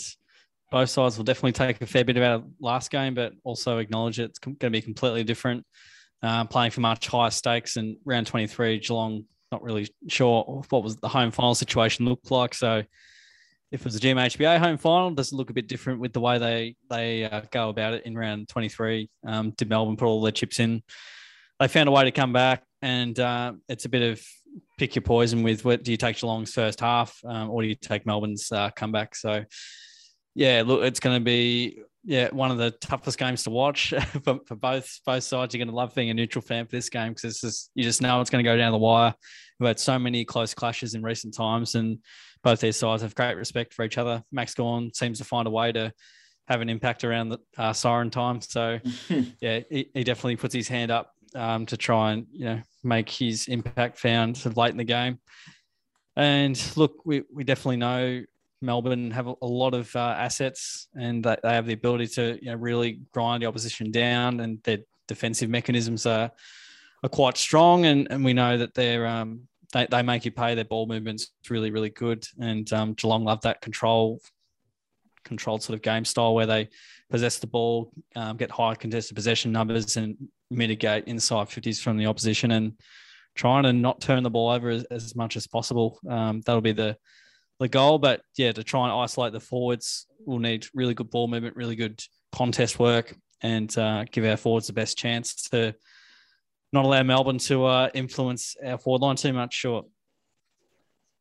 both sides will definitely take a fair bit about last game, but also acknowledge it's going to be completely different uh, playing for much higher stakes. And round 23, Geelong not really sure what was the home final situation looked like. So if it was a GMHBA home final, does it look a bit different with the way they they uh, go about it in round 23? Um, did Melbourne put all their chips in? They found a way to come back, and uh, it's a bit of pick your poison with what do you take Geelong's first half um, or do you take Melbourne's uh, comeback? So, yeah, look, it's going to be yeah, one of the toughest games to watch for, for both both sides. You're going to love being a neutral fan for this game because it's just you just know it's going to go down the wire. We've had so many close clashes in recent times, and both these sides have great respect for each other. Max Gawn seems to find a way to have an impact around the uh, siren time. So, yeah, he, he, definitely puts his hand up um, to try and you know make his impact found late in the game. And look, we, we definitely know Melbourne have a, lot of uh, assets and they, have the ability to you know, really grind the opposition down and their defensive mechanisms are, are quite strong. And, and we know that they're, um, they, they make you pay their ball movements really, really good. And um, Geelong love that control, controlled sort of game style where they possess the ball, um, get high contested possession numbers and mitigate inside 50s from the opposition and trying to not turn the ball over as, as much as possible. Um, that'll be the the goal. But yeah, to try and isolate the forwards, we'll need really good ball movement, really good contest work, and uh, give our forwards the best chance to not allow Melbourne to uh, influence our forward line too much. Short.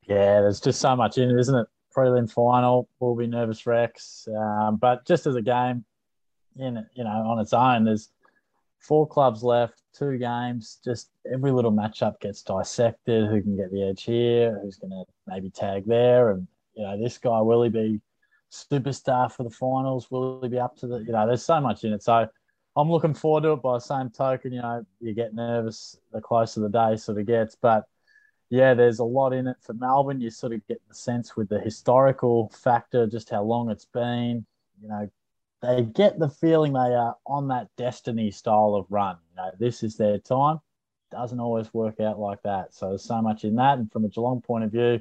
Yeah, there's just so much in it, isn't it? Prelim final will be nervous wrecks, um, but just as a game, in you know, on its own, there's four clubs left, two games. Just every little matchup gets dissected. Who can get the edge here? Who's going to maybe tag there? And you know, this guy will he be superstar for the finals? Will he be up to the? You know, there's so much in it. So I'm looking forward to it. By the same token, you know, you get nervous the closer the day sort of gets, but. Yeah, there's a lot in it for Melbourne. You sort of get the sense with the historical factor, just how long it's been. You know, they get the feeling they are on that destiny style of run. You know, this is their time. Doesn't always work out like that. So there's so much in that. And from a Geelong point of view,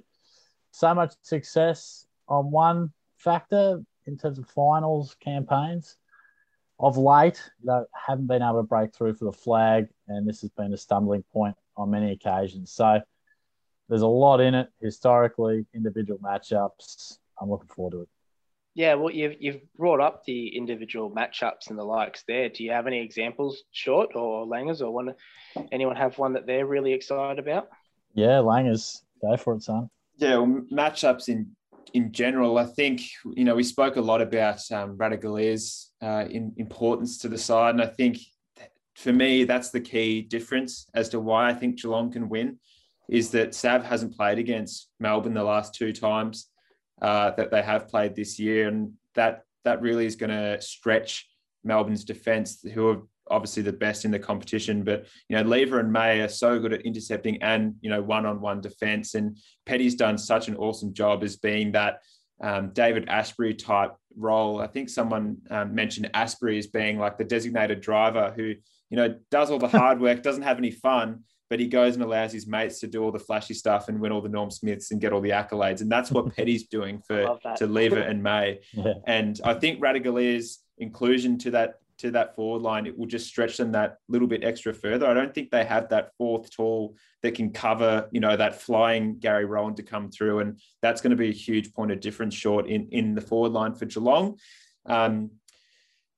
so much success on one factor in terms of finals campaigns. Of late, know, haven't been able to break through for the flag, and this has been a stumbling point on many occasions. So there's a lot in it historically, individual matchups. I'm looking forward to it. Yeah, well, you've, you've brought up the individual matchups and the likes there. Do you have any examples, short or Langers, or one? Anyone have one that they're really excited about? Yeah, Langers, go for it, son. Yeah, well, matchups in in general, I think you know we spoke a lot about um, Ratugolea's uh, in importance to the side, and I think for me that's the key difference as to why I think Geelong can win is that Sav hasn't played against Melbourne the last two times uh, that they have played this year, and that that really is going to stretch Melbourne's defence, who are obviously the best in the competition. But you know, Lever and May are so good at intercepting and you know one-on-one defence, and Petty's done such an awesome job as being that um, David Astbury type role. I think someone um, mentioned Astbury as being like the designated driver who you know does all the hard work, doesn't have any fun, but he goes and allows his mates to do all the flashy stuff and win all the Norm Smiths and get all the accolades. And that's what Petty's doing for to Lever and May. Yeah. And I think Ratugolea's inclusion to that to that forward line, it will just stretch them that little bit extra further. I don't think they have that fourth tall that can cover, you know, that flying Gary Rohan to come through. And that's going to be a huge point of difference short in, in the forward line for Geelong. Um,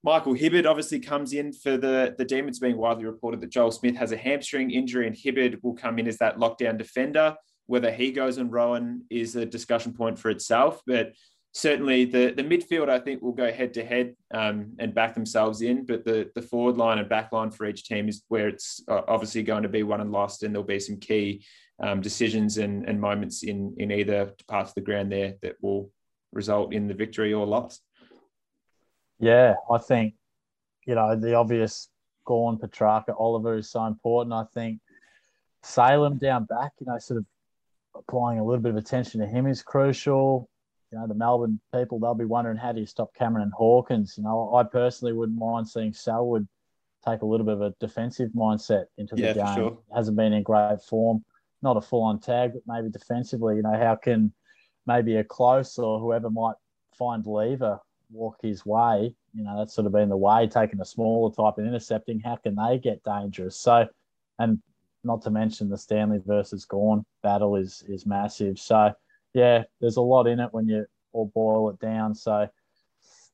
Michael Hibberd obviously comes in for the, the Demons, being widely reported that Joel Smith has a hamstring injury and Hibberd will come in as that lockdown defender. Whether he goes on Rohan is a discussion point for itself, but certainly the, the midfield, I think, will go head to head um, and back themselves in. But the, the forward line and back line for each team is where it's uh, obviously going to be won and lost, and there'll be some key um, decisions and, and moments in, in either parts of the ground there that will result in the victory or loss. Yeah, I think, you know, the obvious Gawn, Petrarca, Oliver is so important. I think Salem down back, you know, sort of applying a little bit of attention to him is crucial. You know, the Melbourne people, they'll be wondering how do you stop Cameron and Hawkins? You know, I personally wouldn't mind seeing Selwood take a little bit of a defensive mindset into the Yeah, game. sure. Hasn't been in great form. Not a full on tag, but maybe defensively, you know, how can maybe a close or whoever might find lever walk his way? You know, that's sort of been the way, taking a smaller type and intercepting. How can they get dangerous? So, and not to mention the Stanley versus Gawn battle is is massive. So, yeah, there's a lot in it when you all boil it down. So,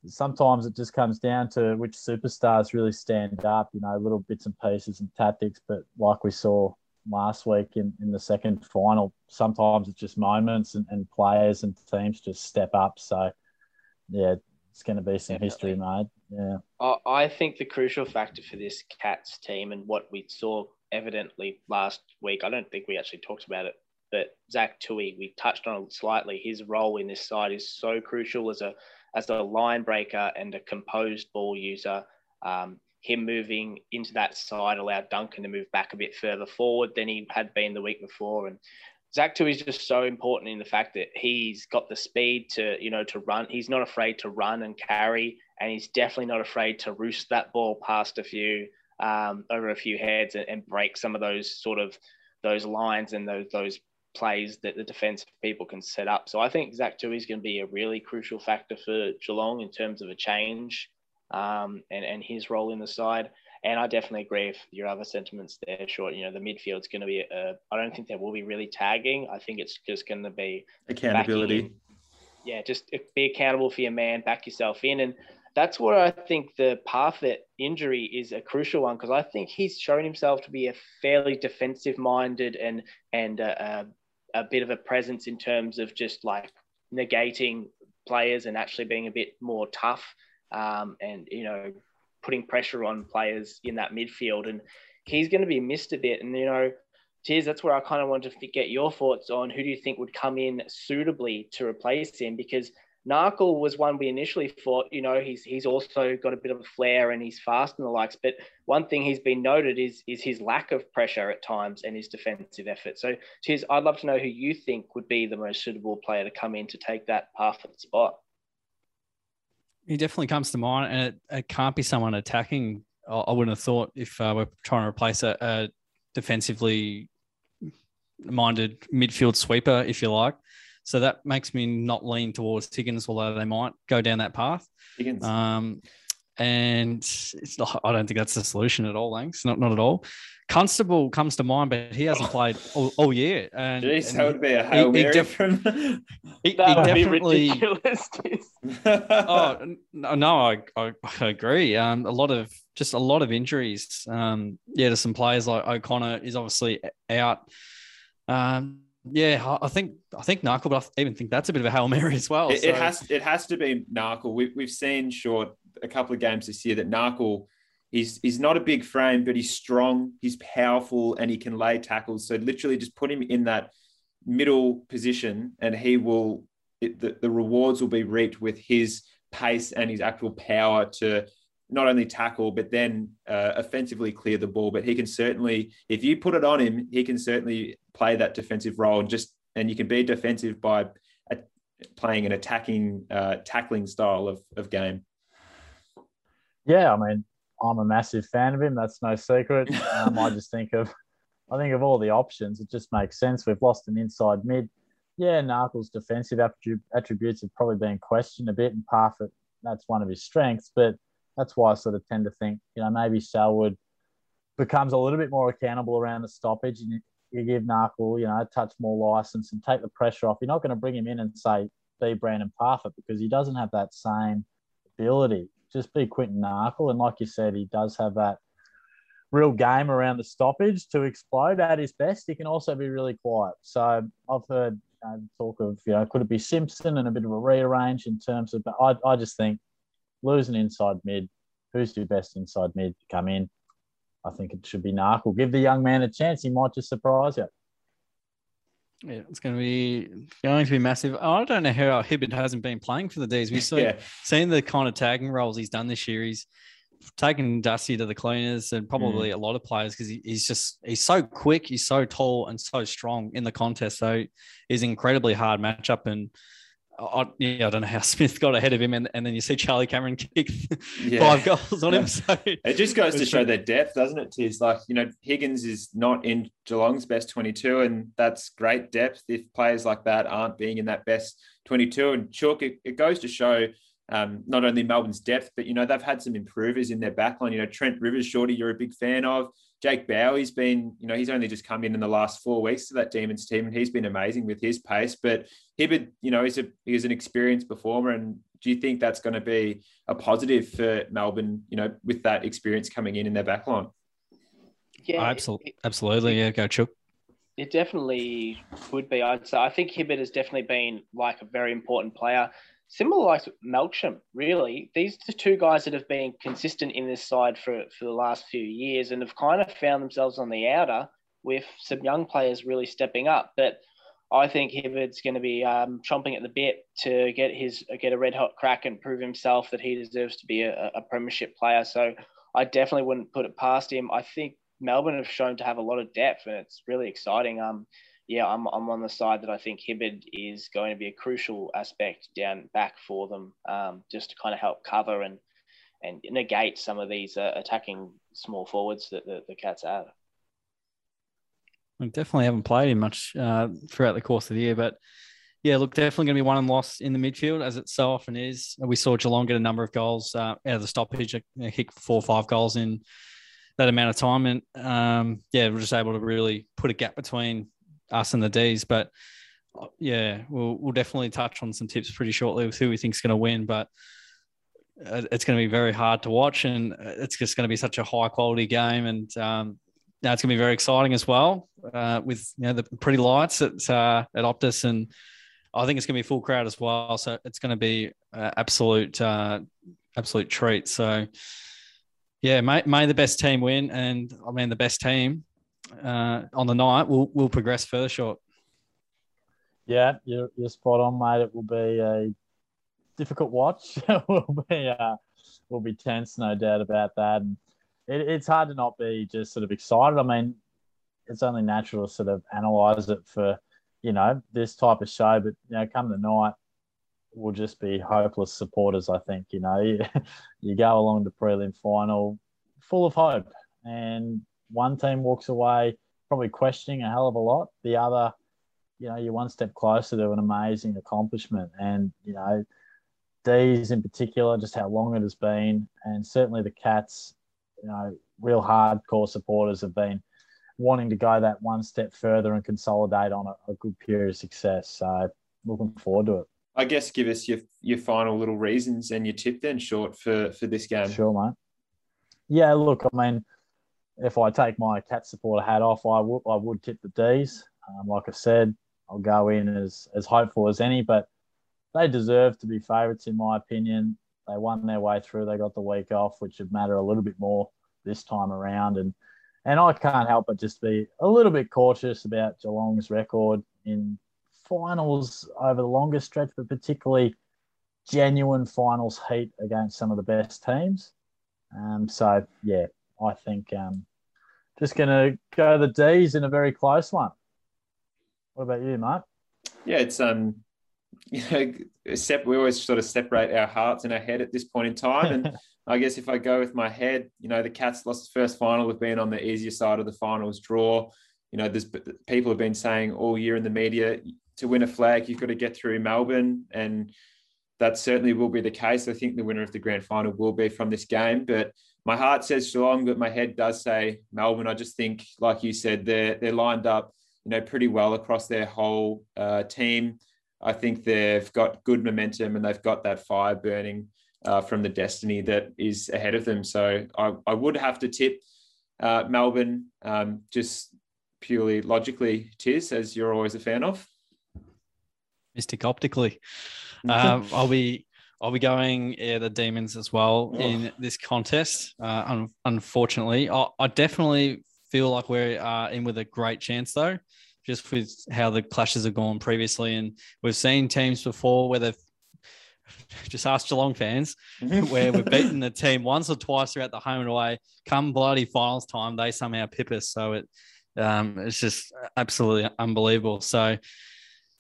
sometimes it just comes down to which superstars really stand up, you know, little bits and pieces and tactics. But like we saw last week in, in the second final, sometimes it's just moments and, and players and teams just step up. So, yeah, it's going to be some history made. Yeah. I I think the crucial factor for this Cats team and what we saw evidently last week, I don't think we actually talked about it, but Zach Tuohy, we touched on it slightly. His role in this side is so crucial as a as a line breaker and a composed ball user. Um, him moving into that side allowed Duncan to move back a bit further forward than he had been the week before. And Zach Tuohy is just so important in the fact that he's got the speed to, you know, to run. He's not afraid to run and carry, and he's definitely not afraid to roost that ball past a few um, over a few heads and, and break some of those sort of those lines and those those plays that the defensive people can set up. So I think Zach Tuohy is going to be a really crucial factor for Geelong in terms of a change um, and and his role in the side. And I definitely agree with your other sentiments there, short. You know, the midfield's going to be. I I don't think there will be really tagging. I think it's just going to be Accountability. Yeah, just uh, be accountable for your man, back yourself in, and that's where I think the Parfitt injury is a crucial one because I think he's shown himself to be a fairly defensive-minded and and a, a, a bit of a presence in terms of just like negating players and actually being a bit more tough um, and you know putting pressure on players in that midfield and he's going to be missed a bit and you know Tiz, that's where I kind of wanted to get your thoughts on who do you think would come in suitably to replace him because Narkle was one we initially thought, you know, he's he's also got a bit of a flair and he's fast and the likes. But one thing he's been noted is is his lack of pressure at times and his defensive effort. So, Tiz, I'd love to know who you think would be the most suitable player to come in to take that Parfitt spot. He definitely comes to mind, and it, it can't be someone attacking. I, I wouldn't have thought if uh, we're trying to replace a, a defensively minded midfield sweeper, if you like. So that makes me not lean towards Higgins, although they might go down that path. Higgins. Um, and it's not, I don't think that's the solution at all, thanks. Not not at all. Constable comes to mind, but he hasn't played all, all year. And, Jeez, and that would be a Hail he Mary def- from. he, he That would be definitely. ridiculous. Oh no, no I, I, I agree. Um, a lot of just a lot of injuries. Um, yeah, to some players like O'Connor is obviously out. Um, yeah, I- think I think Narkle, but I even think that's a bit of a hail mary as well. It, it has it has to be Narkle. We, we've seen short a couple of games this year that Narkle he's he's not a big frame, but he's strong, he's powerful, and he can lay tackles. So literally, just put him in that middle position, and he will it, the, the rewards will be reaped with his pace and his actual power to not only tackle but then uh, offensively clear the ball. But he can certainly, if you put it on him, he can certainly play that defensive role and just and you can be defensive by uh, playing an attacking, uh, tackling style of, of game. Yeah, I mean, I'm a massive fan of him. That's no secret. Um, I just think of, I think of all the options. It just makes sense. We've lost an inside mid. Yeah, Narkle's defensive attributes have probably been questioned a bit, and Parfitt, that's one of his strengths. But that's why I sort of tend to think, you know, maybe Selwood becomes a little bit more accountable around the stoppage. And you give Narkle, you know, a touch more license and take the pressure off. You're not going to bring him in and say, be Brandon Parfitt because he doesn't have that same ability. Just be Quinton Narkle. And like you said, he does have that real game around the stoppage to explode at his best. He can also be really quiet. So I've heard uh, talk of, you know, could it be Simpson and a bit of a rearrange in terms of, but I, I just think losing inside mid, who's your best inside mid to come in? I think it should be Narkle. Give the young man a chance. He might just surprise you. Yeah, it's going to be going to be massive. I don't know how Hibberd hasn't been playing for the D's. We've seen, yeah. seen the kind of tagging roles he's done this year. He's taken Dusty to the cleaners and probably mm. a lot of players because he, he's just he's so quick, he's so tall and so strong in the contest. So he's incredibly hard matchup and I, yeah, I don't know how Smith got ahead of him, and, and then you see Charlie Cameron kick yeah. five goals on him. So it just goes to show their depth, doesn't it? Tis like you know Higgins is not in Geelong's best twenty-two, and that's great depth. If players like that aren't being in that best twenty-two, and Chook, it, it goes to show um, not only Melbourne's depth, but you know they've had some improvers in their backline. You know Trent Rivers, Shorty, you're a big fan of. Jake Bowey's been, you know, he's only just come in in the last four weeks to that Demons team, and he's been amazing with his pace. But Hibberd, you know, he's a he's an experienced performer, and do you think that's going to be a positive for Melbourne? You know, with that experience coming in in their backline. Yeah, absolutely, absolutely. Yeah, go Chook. It definitely would be. I'd say I think Hibberd has definitely been like a very important player similar like Melksham, really. These are two guys that have been consistent in this side for, for the last few years and have kind of found themselves on the outer with some young players really stepping up. But I think Hibberd's going to be um, chomping at the bit to get his get a red hot crack and prove himself that he deserves to be a, a premiership player. So I definitely wouldn't put it past him. I think Melbourne have shown to have a lot of depth, and it's really exciting. Um, yeah, I'm, I'm on the side that I think Hibberd is going to be a crucial aspect down back for them, um, just to kind of help cover and and negate some of these uh, attacking small forwards that the, the Cats have. We definitely haven't played him much uh, throughout the course of the year, but yeah, look, definitely going to be one and loss in the midfield as it so often is. We saw Geelong get a number of goals uh, out of the stoppage, know, hit four or five goals in that amount of time, and um, yeah, we're just able to really put a gap between us and the D's. But yeah, we'll we'll definitely touch on some tips pretty shortly with who we think is going to win. But uh, it's going to be very hard to watch, and it's just going to be such a high quality game, and um, now it's going to be very exciting as well uh, with you know the pretty lights at uh, at Optus, and I think it's going to be full crowd as well. So it's going to be uh, absolute uh, absolute treat. So yeah, may, may the best team win, and I mean the best team uh, on the night will will progress further short. Yeah, you're, you're spot on, mate. It will be a difficult watch. it will be uh, will be tense, no doubt about that. And it, it's hard to not be just sort of excited. I mean, it's only natural to sort of analyze it for you know this type of show, but you know, come the night, we'll just be hopeless supporters. I think you know you, you go along the prelim final full of hope, and one team walks away probably questioning a hell of a lot. The other, you know, you're one step closer to an amazing accomplishment. And, you know, D's in particular, just how long it has been. And certainly the Cats, you know, real hardcore supporters have been wanting to go that one step further and consolidate on a, a good period of success. So looking forward to it. I guess give us your your final little reasons and your tip then, short for for this game. Sure, mate. Yeah, look, I mean, if I take my cat supporter hat off, I would I would tip the D's. Um, like I said, I'll go in as as hopeful as any, but they deserve to be favourites in my opinion. They won their way through. They got the week off, which would matter a little bit more this time around. And and I can't help but just be a little bit cautious about Geelong's record in finals over the longest stretch, but particularly genuine finals heat against some of the best teams. Um, so yeah, I think um, just going to go the D's in a very close one. What about you, Mark? Yeah, it's um, you know, we always sort of separate our hearts and our head at this point in time, and I guess if I go with my head, you know, the Cats lost the first final with being on the easier side of the finals draw. You know, there's people have been saying all year in the media to win a flag, you've got to get through Melbourne, and that certainly will be the case. I think the winner of the grand final will be from this game, but my heart says Geelong, but my head does say Melbourne. I just think, like you said, they're they're lined up, you know, pretty well across their whole uh, team. I think they've got good momentum and they've got that fire burning uh, from the destiny that is ahead of them. So I, I would have to tip uh, Melbourne, um, just purely logically, Tiz, as you're always a fan of. Mystic optically. Um, I'll be I'll be going yeah, the demons as well oh. in this contest. Uh, un- unfortunately, I, I, definitely feel like we're uh, in with a great chance though, just with how the clashes have gone previously, and we've seen teams before where they've just ask Geelong fans where we've beaten the team once or twice throughout the home and away. Come bloody finals time, they somehow pip us. So it um, it's just absolutely unbelievable. So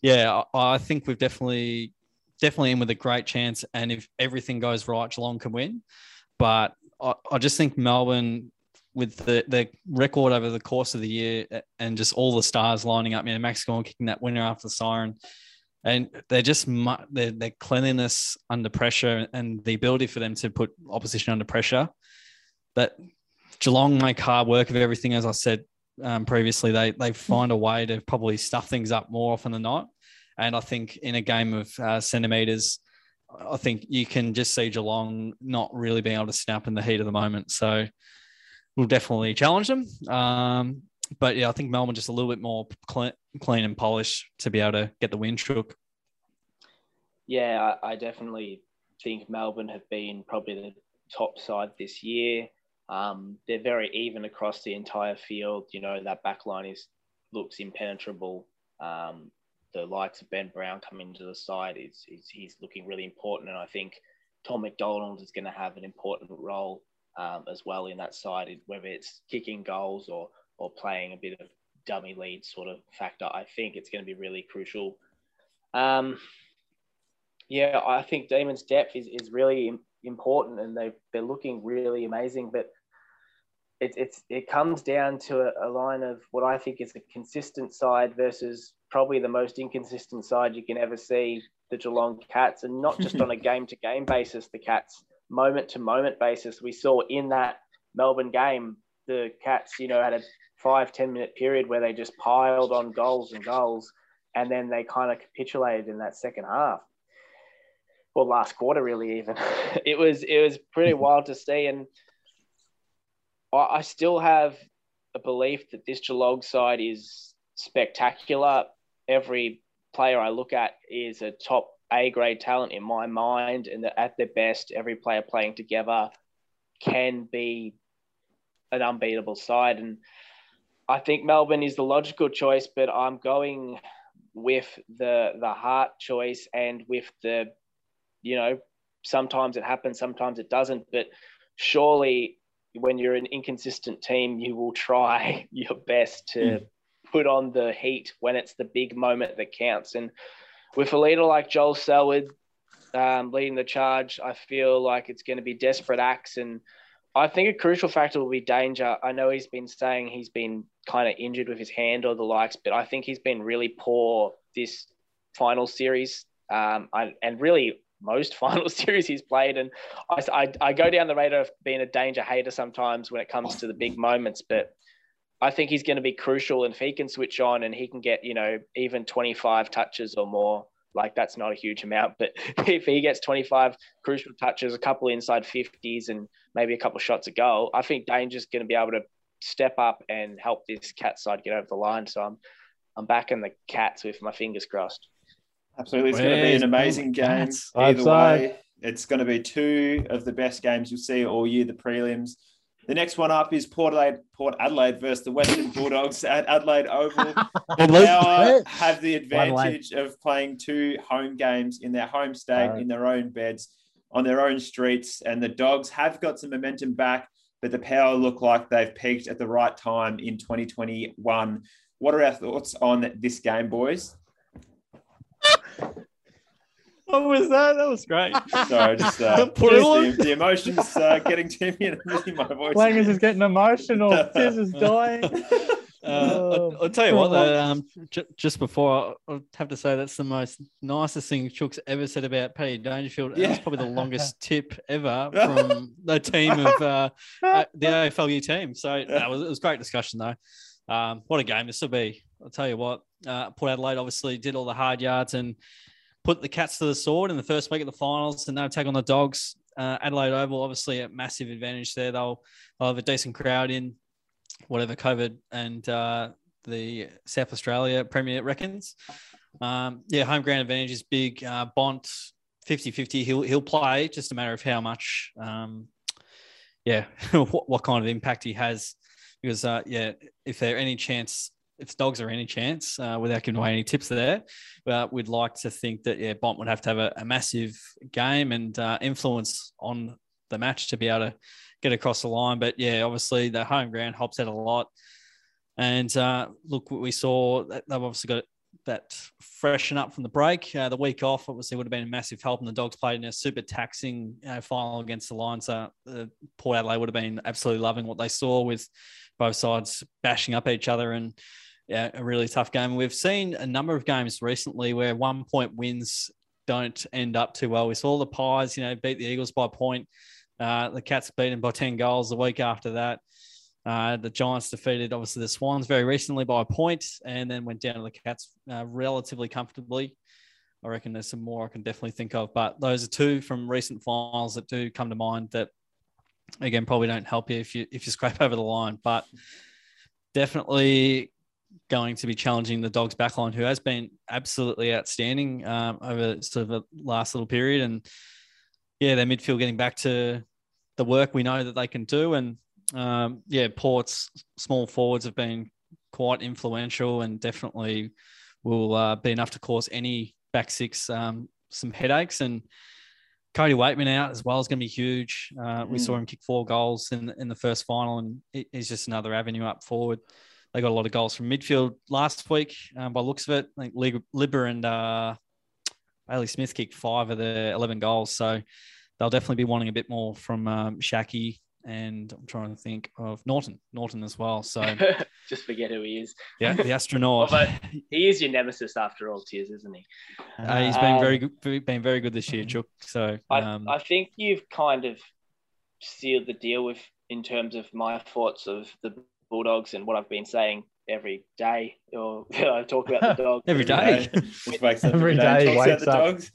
yeah, I, I think we've definitely definitely in with a great chance. And if everything goes right, Geelong can win. But I, I just think Melbourne, with the, the record over the course of the year and just all the stars lining up, you know, Max Gawn kicking that winner after the siren, and they're just their, their cleanliness under pressure and the ability for them to put opposition under pressure. That Geelong make hard work of everything, as I said um, previously. They they find a way to probably stuff things up more often than not. And I think in a game of uh, centimeters, I think you can just see Geelong not really being able to snap in the heat of the moment. So we'll definitely challenge them. Um, but yeah, I think Melbourne just a little bit more clean, clean and polished to be able to get the win shook. Yeah, I, definitely think Melbourne have been probably the top side this year. Um, they're very even across the entire field. You know that back line is looks impenetrable. Um, the likes of Ben Brown coming into the side is, is he's looking really important, and I think Tom McDonald is going to have an important role um, as well in that side, whether it's kicking goals or or playing a bit of dummy lead sort of factor. I think it's going to be really crucial. Um, yeah, I think Demon's depth is, is really important, and they they're looking really amazing, but it, it's it comes down to a, a, line of what I think is a consistent side versus probably the most inconsistent side you can ever see, the Geelong Cats, and not just on a game to game basis, the Cats moment to moment basis. We saw in that Melbourne game, the Cats, you know, had a five ten minute period where they just piled on goals and goals, and then they kind of capitulated in that second half. Well, last quarter, really, even it was it was pretty wild to see, and I, I still have a belief that this Geelong side is spectacular. Every player I look at is a top A grade talent in my mind, and that at their best, every player playing together can be an unbeatable side. And I think Melbourne is the logical choice, but I'm going with the the heart choice and with the, you know, sometimes it happens, sometimes it doesn't. But surely when you're an inconsistent team, you will try your best to mm. put on the heat when it's the big moment that counts. And with a leader like Joel Selwood um, leading the charge, I feel like it's going to be desperate acts. And I think a crucial factor will be danger. I know he's been saying he's been kind of injured with his hand or the likes, but I think he's been really poor this final series. Um, I, and really most final series he's played. And I, I, I, go down the radar of being a danger hater sometimes when it comes to the big moments, but I think he's going to be crucial. And if he can switch on and he can get, you know, even 25 touches or more, like that's not a huge amount, but if he gets 25 crucial touches, a couple inside 50s, and maybe a couple shots a goal, I think Danger's going to be able to step up and help this cat side get over the line. So I'm, I'm backing the cats with my fingers crossed. Absolutely. It's going to be an amazing game. Either way, it's going to be two of the best games you'll see all year, the prelims. The next one up is Port Adelaide, Port Adelaide versus the Western Bulldogs at Adelaide Oval. Power have the advantage of playing two home games in their home state, right. in their own beds, on their own streets. And the Dogs have got some momentum back, but the Power look like they've peaked at the right time in 2021. What are our thoughts on this game, boys? What was that? That was great. Sorry, just, uh, just the, the, emotions uh, getting to me and losing my voice. Langers is getting emotional. Sis is dying. Uh, I'll, I'll, tell you what, though, um, j- just before, I, have to say that's the most nicest thing Chook's ever said about Paddy Dangerfield. Yeah. That's probably the longest tip ever from the team of uh, the AFLU team. So it, was, it was great discussion, though. Um, what a game this will be. I'll tell you what, uh, Port Adelaide obviously did all the hard yards and put the Cats to the sword in the first week of the finals, and they'll take on the Dogs. Uh, Adelaide Oval, obviously, a massive advantage there. They'll, they'll have a decent crowd in whatever COVID and uh, the South Australia Premier reckons. Um, yeah, home ground advantage is big. Uh, Bont 50 50, he'll, he'll play, just a matter of how much, um, yeah, what, what kind of impact he has. Because, uh, yeah, if there any chance, if dogs are any chance, uh, without giving away any tips there, uh, we'd like to think that, yeah, Bont would have to have a, a massive game and uh, influence on the match to be able to get across the line. But yeah, obviously the home ground helps out a lot. And uh, look, what we saw they've obviously got that freshen up from the break. Uh, the week off obviously would have been a massive help, and the Dogs played in a super taxing know, final against the Lions. Uh, Port Adelaide would have been absolutely loving what they saw with both sides bashing up each other and yeah, a really tough game. We've seen a number of games recently where one point wins don't end up too well. We saw the Pies, you know, beat the Eagles by point. Uh, the Cats beaten by 10 goals the week after that. Uh, the Giants defeated, obviously, the Swans very recently by a point and then went down to the Cats uh, relatively comfortably. I reckon there's some more I can definitely think of, but those are two from recent finals that do come to mind that, again, probably don't help you if you if you scrape over the line, but definitely going to be challenging the Dogs backline, who has been absolutely outstanding um, over sort of a last little period, and yeah, their midfield getting back to the work we know that they can do. And um, yeah, Port's small forwards have been quite influential and definitely will uh, be enough to cause any back six um, some headaches. And Cody Weightman out as well is going to be huge. Uh, mm. We saw him kick four goals in in the first final, and he's just another avenue up forward. They got a lot of goals from midfield last week um, by looks of it. I think Libba and uh, Bailey Smith kicked five of the 11 goals. So they'll definitely be wanting a bit more from um, Schache and I'm trying to think of Naughton, Naughton as well. So just forget who he is. Yeah, the astronaut. well, he is your nemesis after all, Tears, isn't he? Uh, he's been um, very good, been very good this year, Chuck. So um, I, I think you've kind of sealed the deal with in terms of my thoughts of the Bulldogs and what I've been saying every day. Or I talk about the dogs every day. every day, wakes the dogs.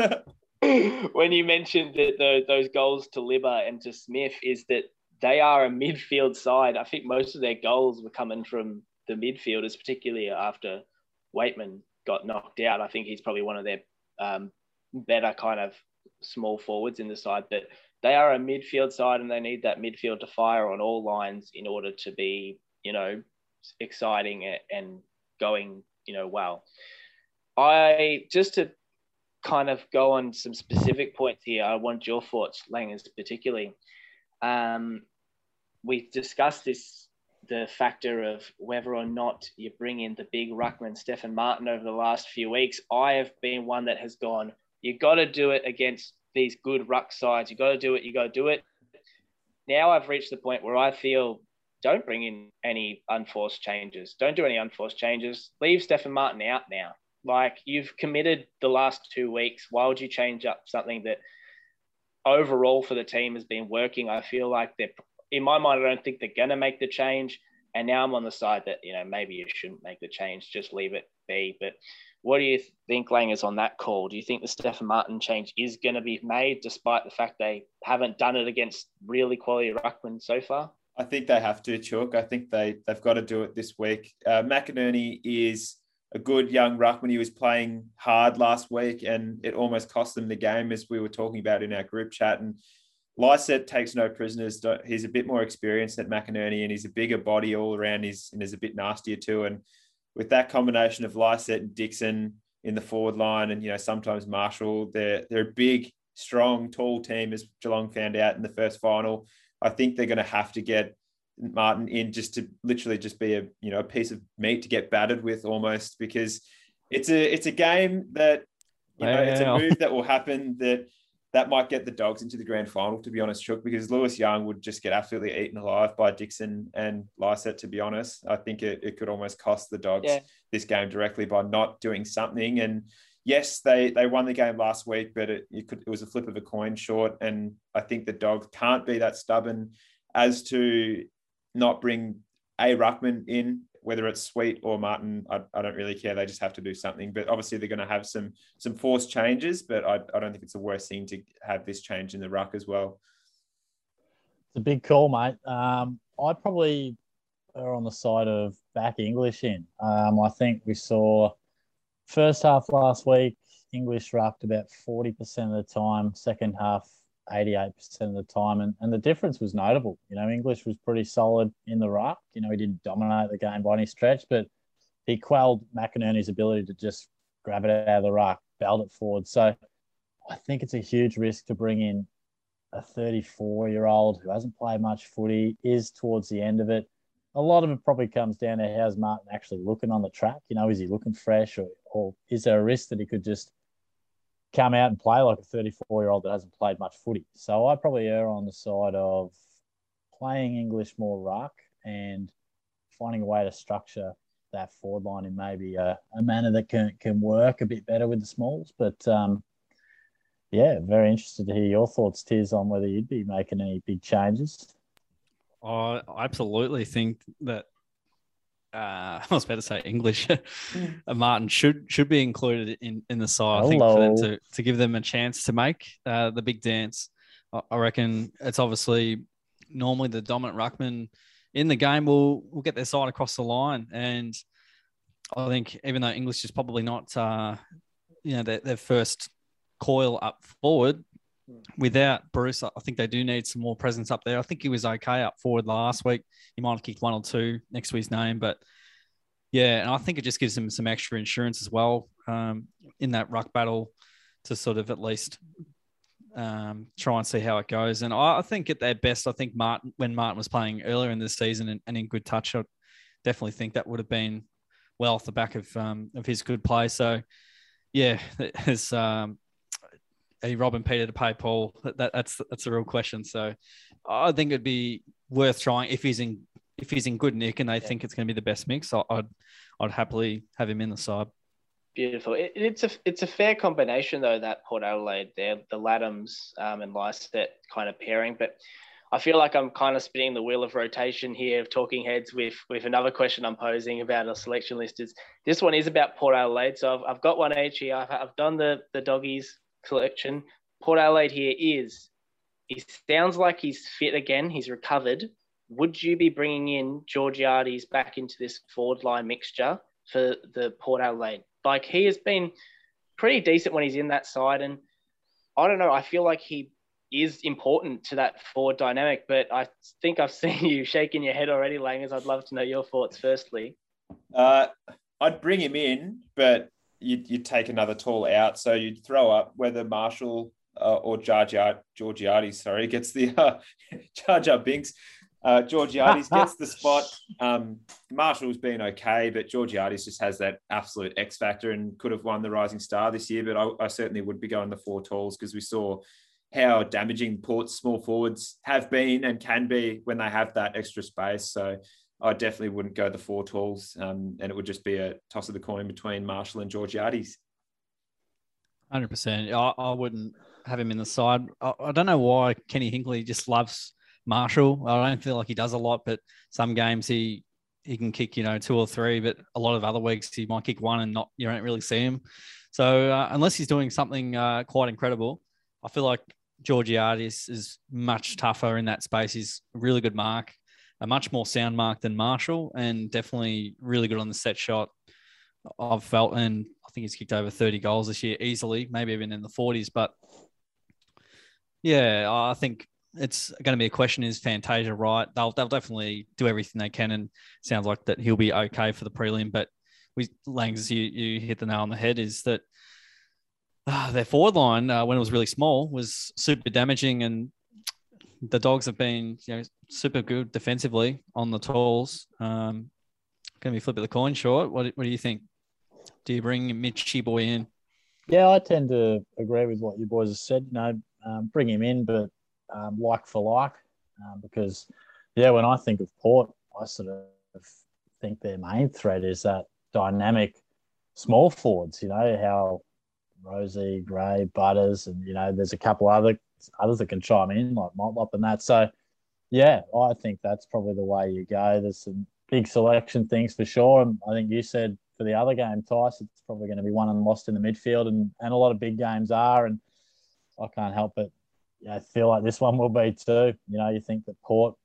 when you mentioned that the, those goals to Libba and to Smith is that they are a midfield side. I think most of their goals were coming from the midfielders, particularly after Weightman got knocked out. I think he's probably one of their um, better kind of small forwards in the side. But they are a midfield side and they need that midfield to fire on all lines in order to be, you know, exciting and going, you know, well. I just to kind of go on some specific points here. I want your thoughts, Langers, particularly. Um, we discussed this the factor of whether or not you bring in the big ruckman Stefan Martin over the last few weeks. I have been one that has gone, you got to do it against these good ruck sides. You got to do it. You got to do it. Now I've reached the point where I feel don't bring in any unforced changes. Don't do any unforced changes. Leave Stefan Martin out now. Like you've committed the last two weeks. Why would you change up something that overall for the team has been working? I feel like they're, in my mind, I don't think they're going to make the change. And now I'm on the side that, you know, maybe you shouldn't make the change, just leave it be. But what do you think, Langers, on that call? Do you think the Stefan Martin change is going to be made despite the fact they haven't done it against really quality ruckman so far? I think they have to, Chook. I think they, they've got to do it this week. Uh, McInerney is a good young ruckman. He was playing hard last week, and it almost cost them the game, as we were talking about in our group chat. And Lycett takes no prisoners. He's a bit more experienced than McInerney, and he's a bigger body all around. He's and is a bit nastier too. And with that combination of Lycett and Dixon in the forward line, and you know sometimes Marshall, they're they're a big, strong, tall team, as Geelong found out in the first final. I think they're going to have to get Martin in just to literally just be a you know a piece of meat to get battered with almost because it's a it's a game that you know it's a move that will happen that that might get the dogs into the grand final, to be honest, Chook, because Lewis Young would just get absolutely eaten alive by Dixon and Lycett, to be honest. I think it, it could almost cost the dogs Yeah. this game directly by not doing something. And yes, they they won the game last week, but it, it could it was a flip of a coin short. And I think the dogs can't be that stubborn as to not bring a ruckman in, whether it's Sweet or Martin. I, I don't really care. They just have to do something. But obviously they're going to have some some forced changes. But I, I don't think it's the worst thing to have this change in the ruck as well. It's a big call, mate. Um, I probably are on the side of back English in. Um, I think we saw first half last week, English rucked about 40% of the time, second half, 88% of the time. And, and the difference was notable. You know, English was pretty solid in the ruck. You know, he didn't dominate the game by any stretch, but he quelled McInerney's ability to just grab it out of the ruck, belt it forward. So I think it's a huge risk to bring in a 34 year old who hasn't played much footy, is towards the end of it. A lot of it probably comes down to how's Martin actually looking on the track. You know, is he looking fresh or, or is there a risk that he could just come out and play like a 34 year old that hasn't played much footy? So I probably err on the side of playing English more ruck and finding a way to structure that forward line in maybe a, a manner that can, can work a bit better with the smalls. But um, yeah, very interested to hear your thoughts, Tiz, on whether you'd be making any big changes. I absolutely think that uh, I was about to say English. Uh, Martin should should be included in, in the side. I think for them Hello. to, to give them a chance to make uh, the big dance. I, I reckon it's obviously normally the dominant ruckman in the game will will get their side across the line, and I think even though English is probably not uh, you know their, their first coil up forward, without Bruce, I think they do need some more presence up there. I think he was okay up forward last week. He might have kicked one or two next to his name, but yeah, and I think it just gives him some extra insurance as well um, in that ruck battle to sort of at least um, try and see how it goes. And I, I think at their best, I think Martin when Martin was playing earlier in the season and, and in good touch, I definitely think that would have been well off the back of um, of his good play. So yeah, there's um, a Robin Peter to pay Paul. That, that, that's that's a real question. So I think it'd be worth trying if he's in if he's in good nick and they think it's going to be the best mix. I- I'd I'd happily have him in the side. Beautiful. It, it's a it's a fair combination though that Port Adelaide there, the Ladhams um, and Lycett kind of pairing. But I feel like I'm kind of spinning the wheel of rotation here of talking heads with with another question I'm posing about a selection list. Is this one is about Port Adelaide? So I've, I've got one each here. I've, I've done the the doggies collection. Port Adelaide here is. He sounds like he's fit again. He's recovered. Would you be bringing in Georgiades back into this forward line mixture for the Port Adelaide? Like he has been pretty decent when he's in that side, and I don't know. I feel like he is important to that forward dynamic, but I think I've seen you shaking your head already, Langers. I'd love to know your thoughts firstly. Uh, I'd bring him in, but you'd, you'd take another tall out. So you'd throw up whether Marshall uh, or Georgiades, Georgiades, sorry, gets the uh, Jar Jar Binks. Uh, Georgiades gets the spot. Um, Marshall's been okay, but Georgiades just has that absolute X factor and could have won the Rising Star this year. But I, I certainly would be going the four talls because we saw how damaging Port's small forwards have been and can be when they have that extra space. So I definitely wouldn't go the four talls, um, and it would just be a toss of the coin between Marshall and Georgiades. Hundred percent. I, I wouldn't have him in the side. I, I don't know why Kenny Hinkley just loves Marshall. I don't feel like he does a lot, but some games he he can kick you know two or three, but a lot of other weeks he might kick one and not you don't really see him. So uh, unless he's doing something uh, quite incredible, I feel like Georgiades is much tougher in that space. He's a really good mark, a much more sound mark than Marshall, and definitely really good on the set shot. I've felt, and I think he's kicked over 30 goals this year easily, maybe even in the 40s. But yeah, I think it's going to be a question: Is Fantasia right? They'll they'll definitely do everything they can, and sounds like that he'll be okay for the prelim. But we Langs, you you hit the nail on the head. Is that uh, their forward line uh, when it was really small was super damaging, and the dogs have been you know super good defensively on the tools. Um, going to be flip of the coin short. What what do you think? Do you bring Mitchy boy in? Yeah, I tend to agree with what you boys have said. You know, um, bring him in, but um, like for like, um, because yeah, when I think of Port, I sort of think their main threat is that dynamic small forwards. You know how Rozee, Gray, Butters, and you know there's a couple other others that can chime in like Motlop and that. So yeah, I think that's probably the way you go. There's some big selection things for sure. And I think you said for the other game, Tice, it's probably going to be won and lost in the midfield, and, and a lot of big games are. And I can't help but yeah, feel like this one will be too. You know, you think that Port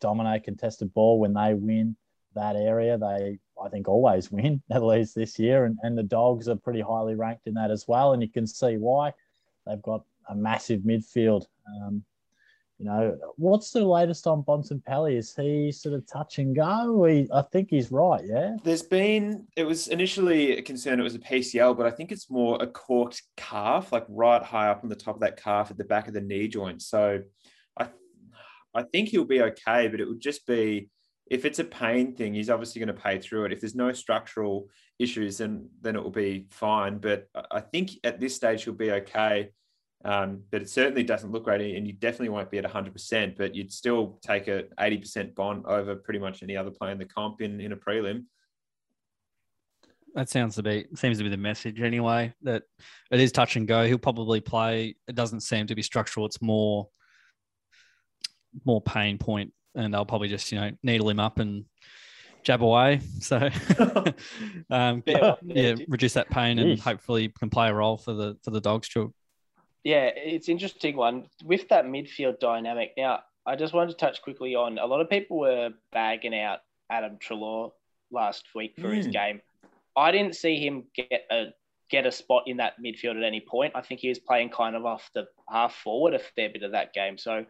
dominate contested ball when they win that area, they I think always win at least this year, and, and the Dogs are pretty highly ranked in that as well, and you can see why. They've got a massive midfield. Um, you know, what's the latest on Bontempelli? Is he sort of touch and go? He, I think he's right, yeah. There's been, it was initially a concern it was a PCL, but I think it's more a corked calf, like right high up on the top of that calf at the back of the knee joint. So I, I think he'll be okay, but it would just be, if it's a pain thing, he's obviously going to pay through it. If there's no structural issues, then then it will be fine. But I think at this stage he'll be okay. Um, but it certainly doesn't look great, and you definitely won't be at 100%. But you'd still take a 80% bond over pretty much any other player in the comp in, in a prelim. That sounds to be seems to be the message anyway. That it is touch and go. He'll probably play. It doesn't seem to be structural. It's more more pain point, and they'll probably just you know needle him up and jab away. So um, yeah, reduce that pain and hopefully can play a role for the for the dogs. Too. Yeah, it's interesting one with that midfield dynamic. Now, I just wanted to touch quickly on a lot of people were bagging out Adam Treloar last week for mm. his game. I didn't see him get a get a spot in that midfield at any point. I think he was playing kind of off the half forward a fair bit of that game. So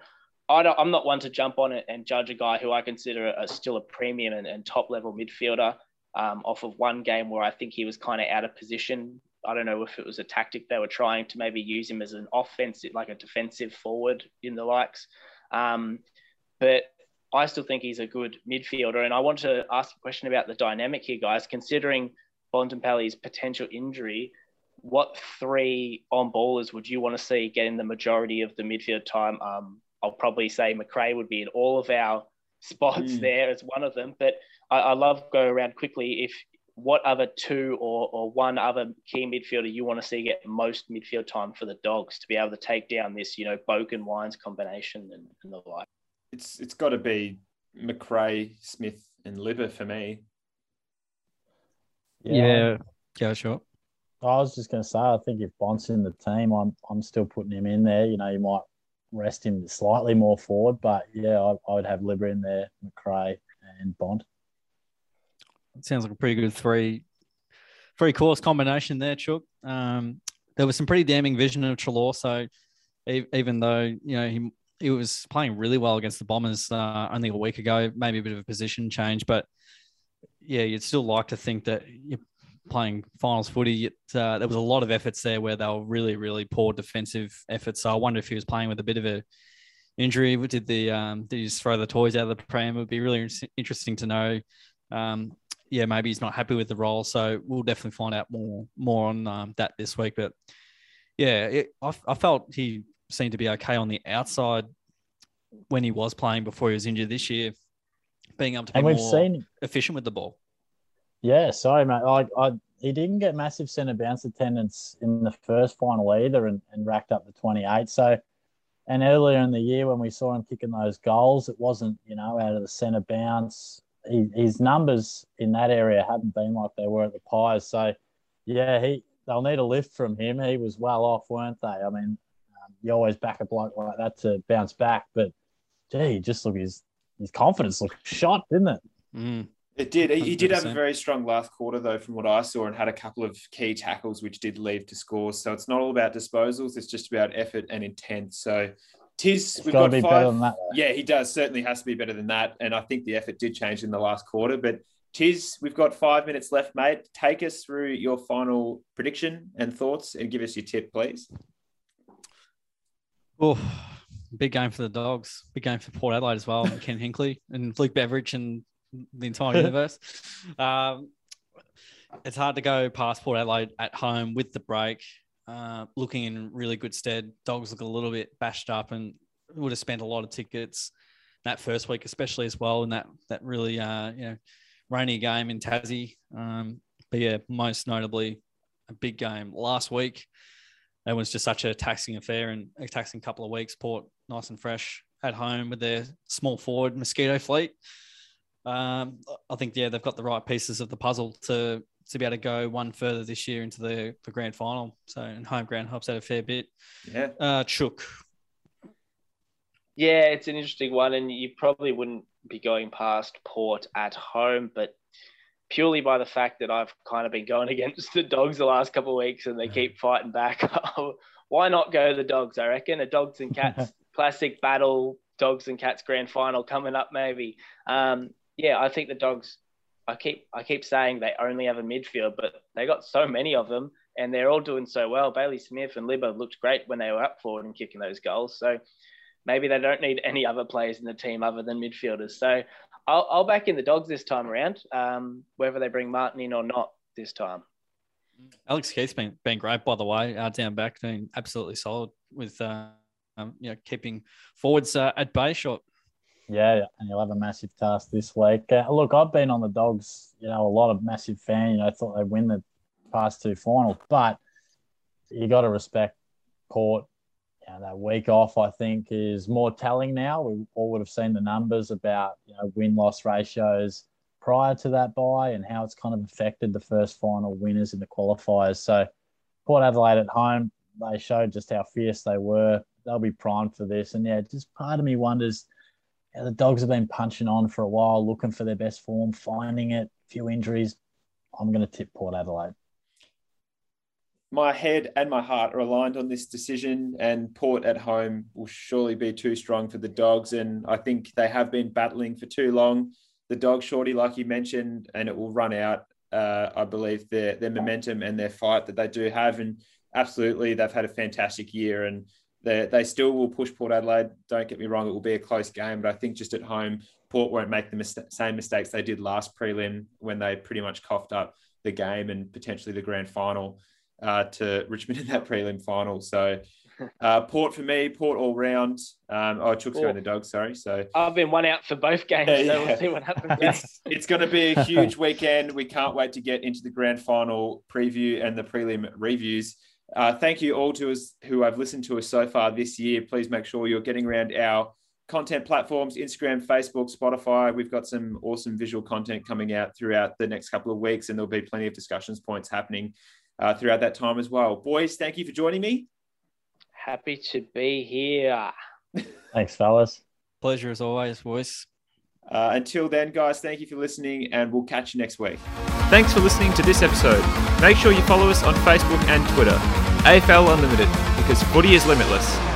I am not one to jump on it and judge a guy who I consider a, still a premium and, and top level midfielder um, off of one game where I think he was kind of out of position I don't know if it was a tactic they were trying to maybe use him as an offensive, like a defensive forward in the likes. Um, but I still think he's a good midfielder. And I want to ask a question about the dynamic here, guys. Considering Bontempelli's potential injury, what three on ballers would you want to see getting the majority of the midfield time? Um, I'll probably say Macrae would be in all of our spots mm. there as one of them. But I, I love go around quickly. If what other two or, or one other key midfielder you want to see get most midfield time for the Dogs to be able to take down this, you know, Boak and Wines combination and, and the like? It's it's got to be Macrae, Smith, and Libba for me. Yeah, yeah, yeah sure. I was just going to say, I think if Bont's in the team, I'm I'm still putting him in there. You know, you might rest him slightly more forward, but yeah, I, I would have Libba in there, Macrae, and Bont. Sounds like a pretty good three three course combination there, Chuck. Um, there was some pretty damning vision of Treloar. So even though you know he he was playing really well against the Bombers uh, only a week ago, maybe a bit of a position change, but yeah, you'd still like to think that you're playing finals footy. Uh, there was a lot of efforts there where they were really, really poor defensive efforts. So I wonder if he was playing with a bit of a injury. Did the um, did he just throw the toys out of the pram? It would be really interesting to know. Um, yeah, maybe he's not happy with the role. So we'll definitely find out more more on um, that this week. But yeah, it, I, I felt he seemed to be okay on the outside when he was playing before he was injured this year, being able to be more seen, efficient with the ball. Yeah, sorry, mate. I, I, he didn't get massive centre bounce attendance in the first final either and, and racked up the 28. So, and earlier in the year when we saw him kicking those goals, it wasn't, you know, out of the centre bounce he, his numbers in that area haven't been like they were at the Pies. So, yeah, he they'll need a lift from him. He was well off, weren't they? I mean, um, you always back a bloke like that to bounce back, but gee, just look his his confidence looked shot, didn't it? Mm. It did. He, he did have a very strong last quarter, though, from what I saw, and had a couple of key tackles which did lead to scores. So it's not all about disposals; it's just about effort and intent. So Tiz, it's we've got five. That, yeah, he does. Certainly has to be better than that. And I think the effort did change in the last quarter. But Tiz, we've got five minutes left, mate. Take us through your final prediction and thoughts and give us your tip, please. Oh, big game for the dogs. Big game for Port Adelaide as well. Ken Hinkley and Luke Beveridge and the entire universe. Um, it's hard to go past Port Adelaide at home with the break. Uh, looking in really good stead. Dogs look a little bit bashed up and would have spent a lot of tickets that first week, especially as well in that that really uh, you know rainy game in Tassie. Um, but yeah, most notably a big game last week. It was just such a taxing affair and a taxing couple of weeks. Port nice and fresh at home with their small forward mosquito fleet. Um, I think yeah they've got the right pieces of the puzzle to to be able to go one further this year into the, the grand final. So and home ground helps out a fair bit. Yeah. Uh, Chook. Yeah, it's an interesting one, and you probably wouldn't be going past Port at home, but purely by the fact that I've kind of been going against the dogs the last couple of weeks and they keep fighting back. Why not go the dogs? I reckon a dogs and cats classic battle, dogs and cats grand final coming up maybe. Um, yeah, I think the dogs. I keep I keep saying they only have a midfield, but they got so many of them, and they're all doing so well. Bailey Smith and Libba looked great when they were up forward and kicking those goals. So maybe they don't need any other players in the team other than midfielders. So I'll, I'll back in the dogs this time around, um, whether they bring Martin in or not this time. Alex Keath's been, been great, by the way, uh, down back, doing absolutely solid with uh, um, you know keeping forwards uh, at bay shot. Yeah, and you'll have a massive task this week. Uh, look, I've been on the Dogs, you know, a lot of massive fan. You know, thought they'd win the past two finals, but you got to respect Port. You know, that week off, I think, is more telling now. We all would have seen the numbers about you know win loss ratios prior to that bye and how it's kind of affected the first final winners in the qualifiers. So, Port Adelaide at home, they showed just how fierce they were. They'll be primed for this, and yeah, just part of me wonders the dogs have been punching on for a while, looking for their best form, finding it. Few injuries. I'm going to tip Port Adelaide. My head and my heart are aligned on this decision, and Port at home will surely be too strong for the dogs. And I think they have been battling for too long. The dog shorty, like you mentioned, and it will run out. Uh, I believe their their momentum and their fight that they do have, and absolutely they've had a fantastic year. And they, they still will push Port Adelaide. Don't get me wrong, it will be a close game, but I think just at home, Port won't make the mis- same mistakes they did last prelim when they pretty much coughed up the game and potentially the grand final uh, to Richmond in that prelim final. So uh, Port for me, Port all round. Um, oh, Chook's going the dog, sorry. So I've been one out for both games, yeah, so we'll see what happens. it's, it's going to be a huge weekend. We can't wait to get into the grand final preview and the prelim reviews. Uh, thank you all to us who have listened to us so far this year. Please make sure you're getting around our content platforms Instagram, Facebook, Spotify. We've got some awesome visual content coming out throughout the next couple of weeks, and there'll be plenty of discussions points happening uh, throughout that time as well. Boys, thank you for joining me. Happy to be here. Thanks, fellas. Pleasure as always, boys. Uh, until then, guys, thank you for listening, and we'll catch you next week. Thanks for listening to this episode. Make sure you follow us on Facebook and Twitter. AFL Unlimited, because footy is limitless.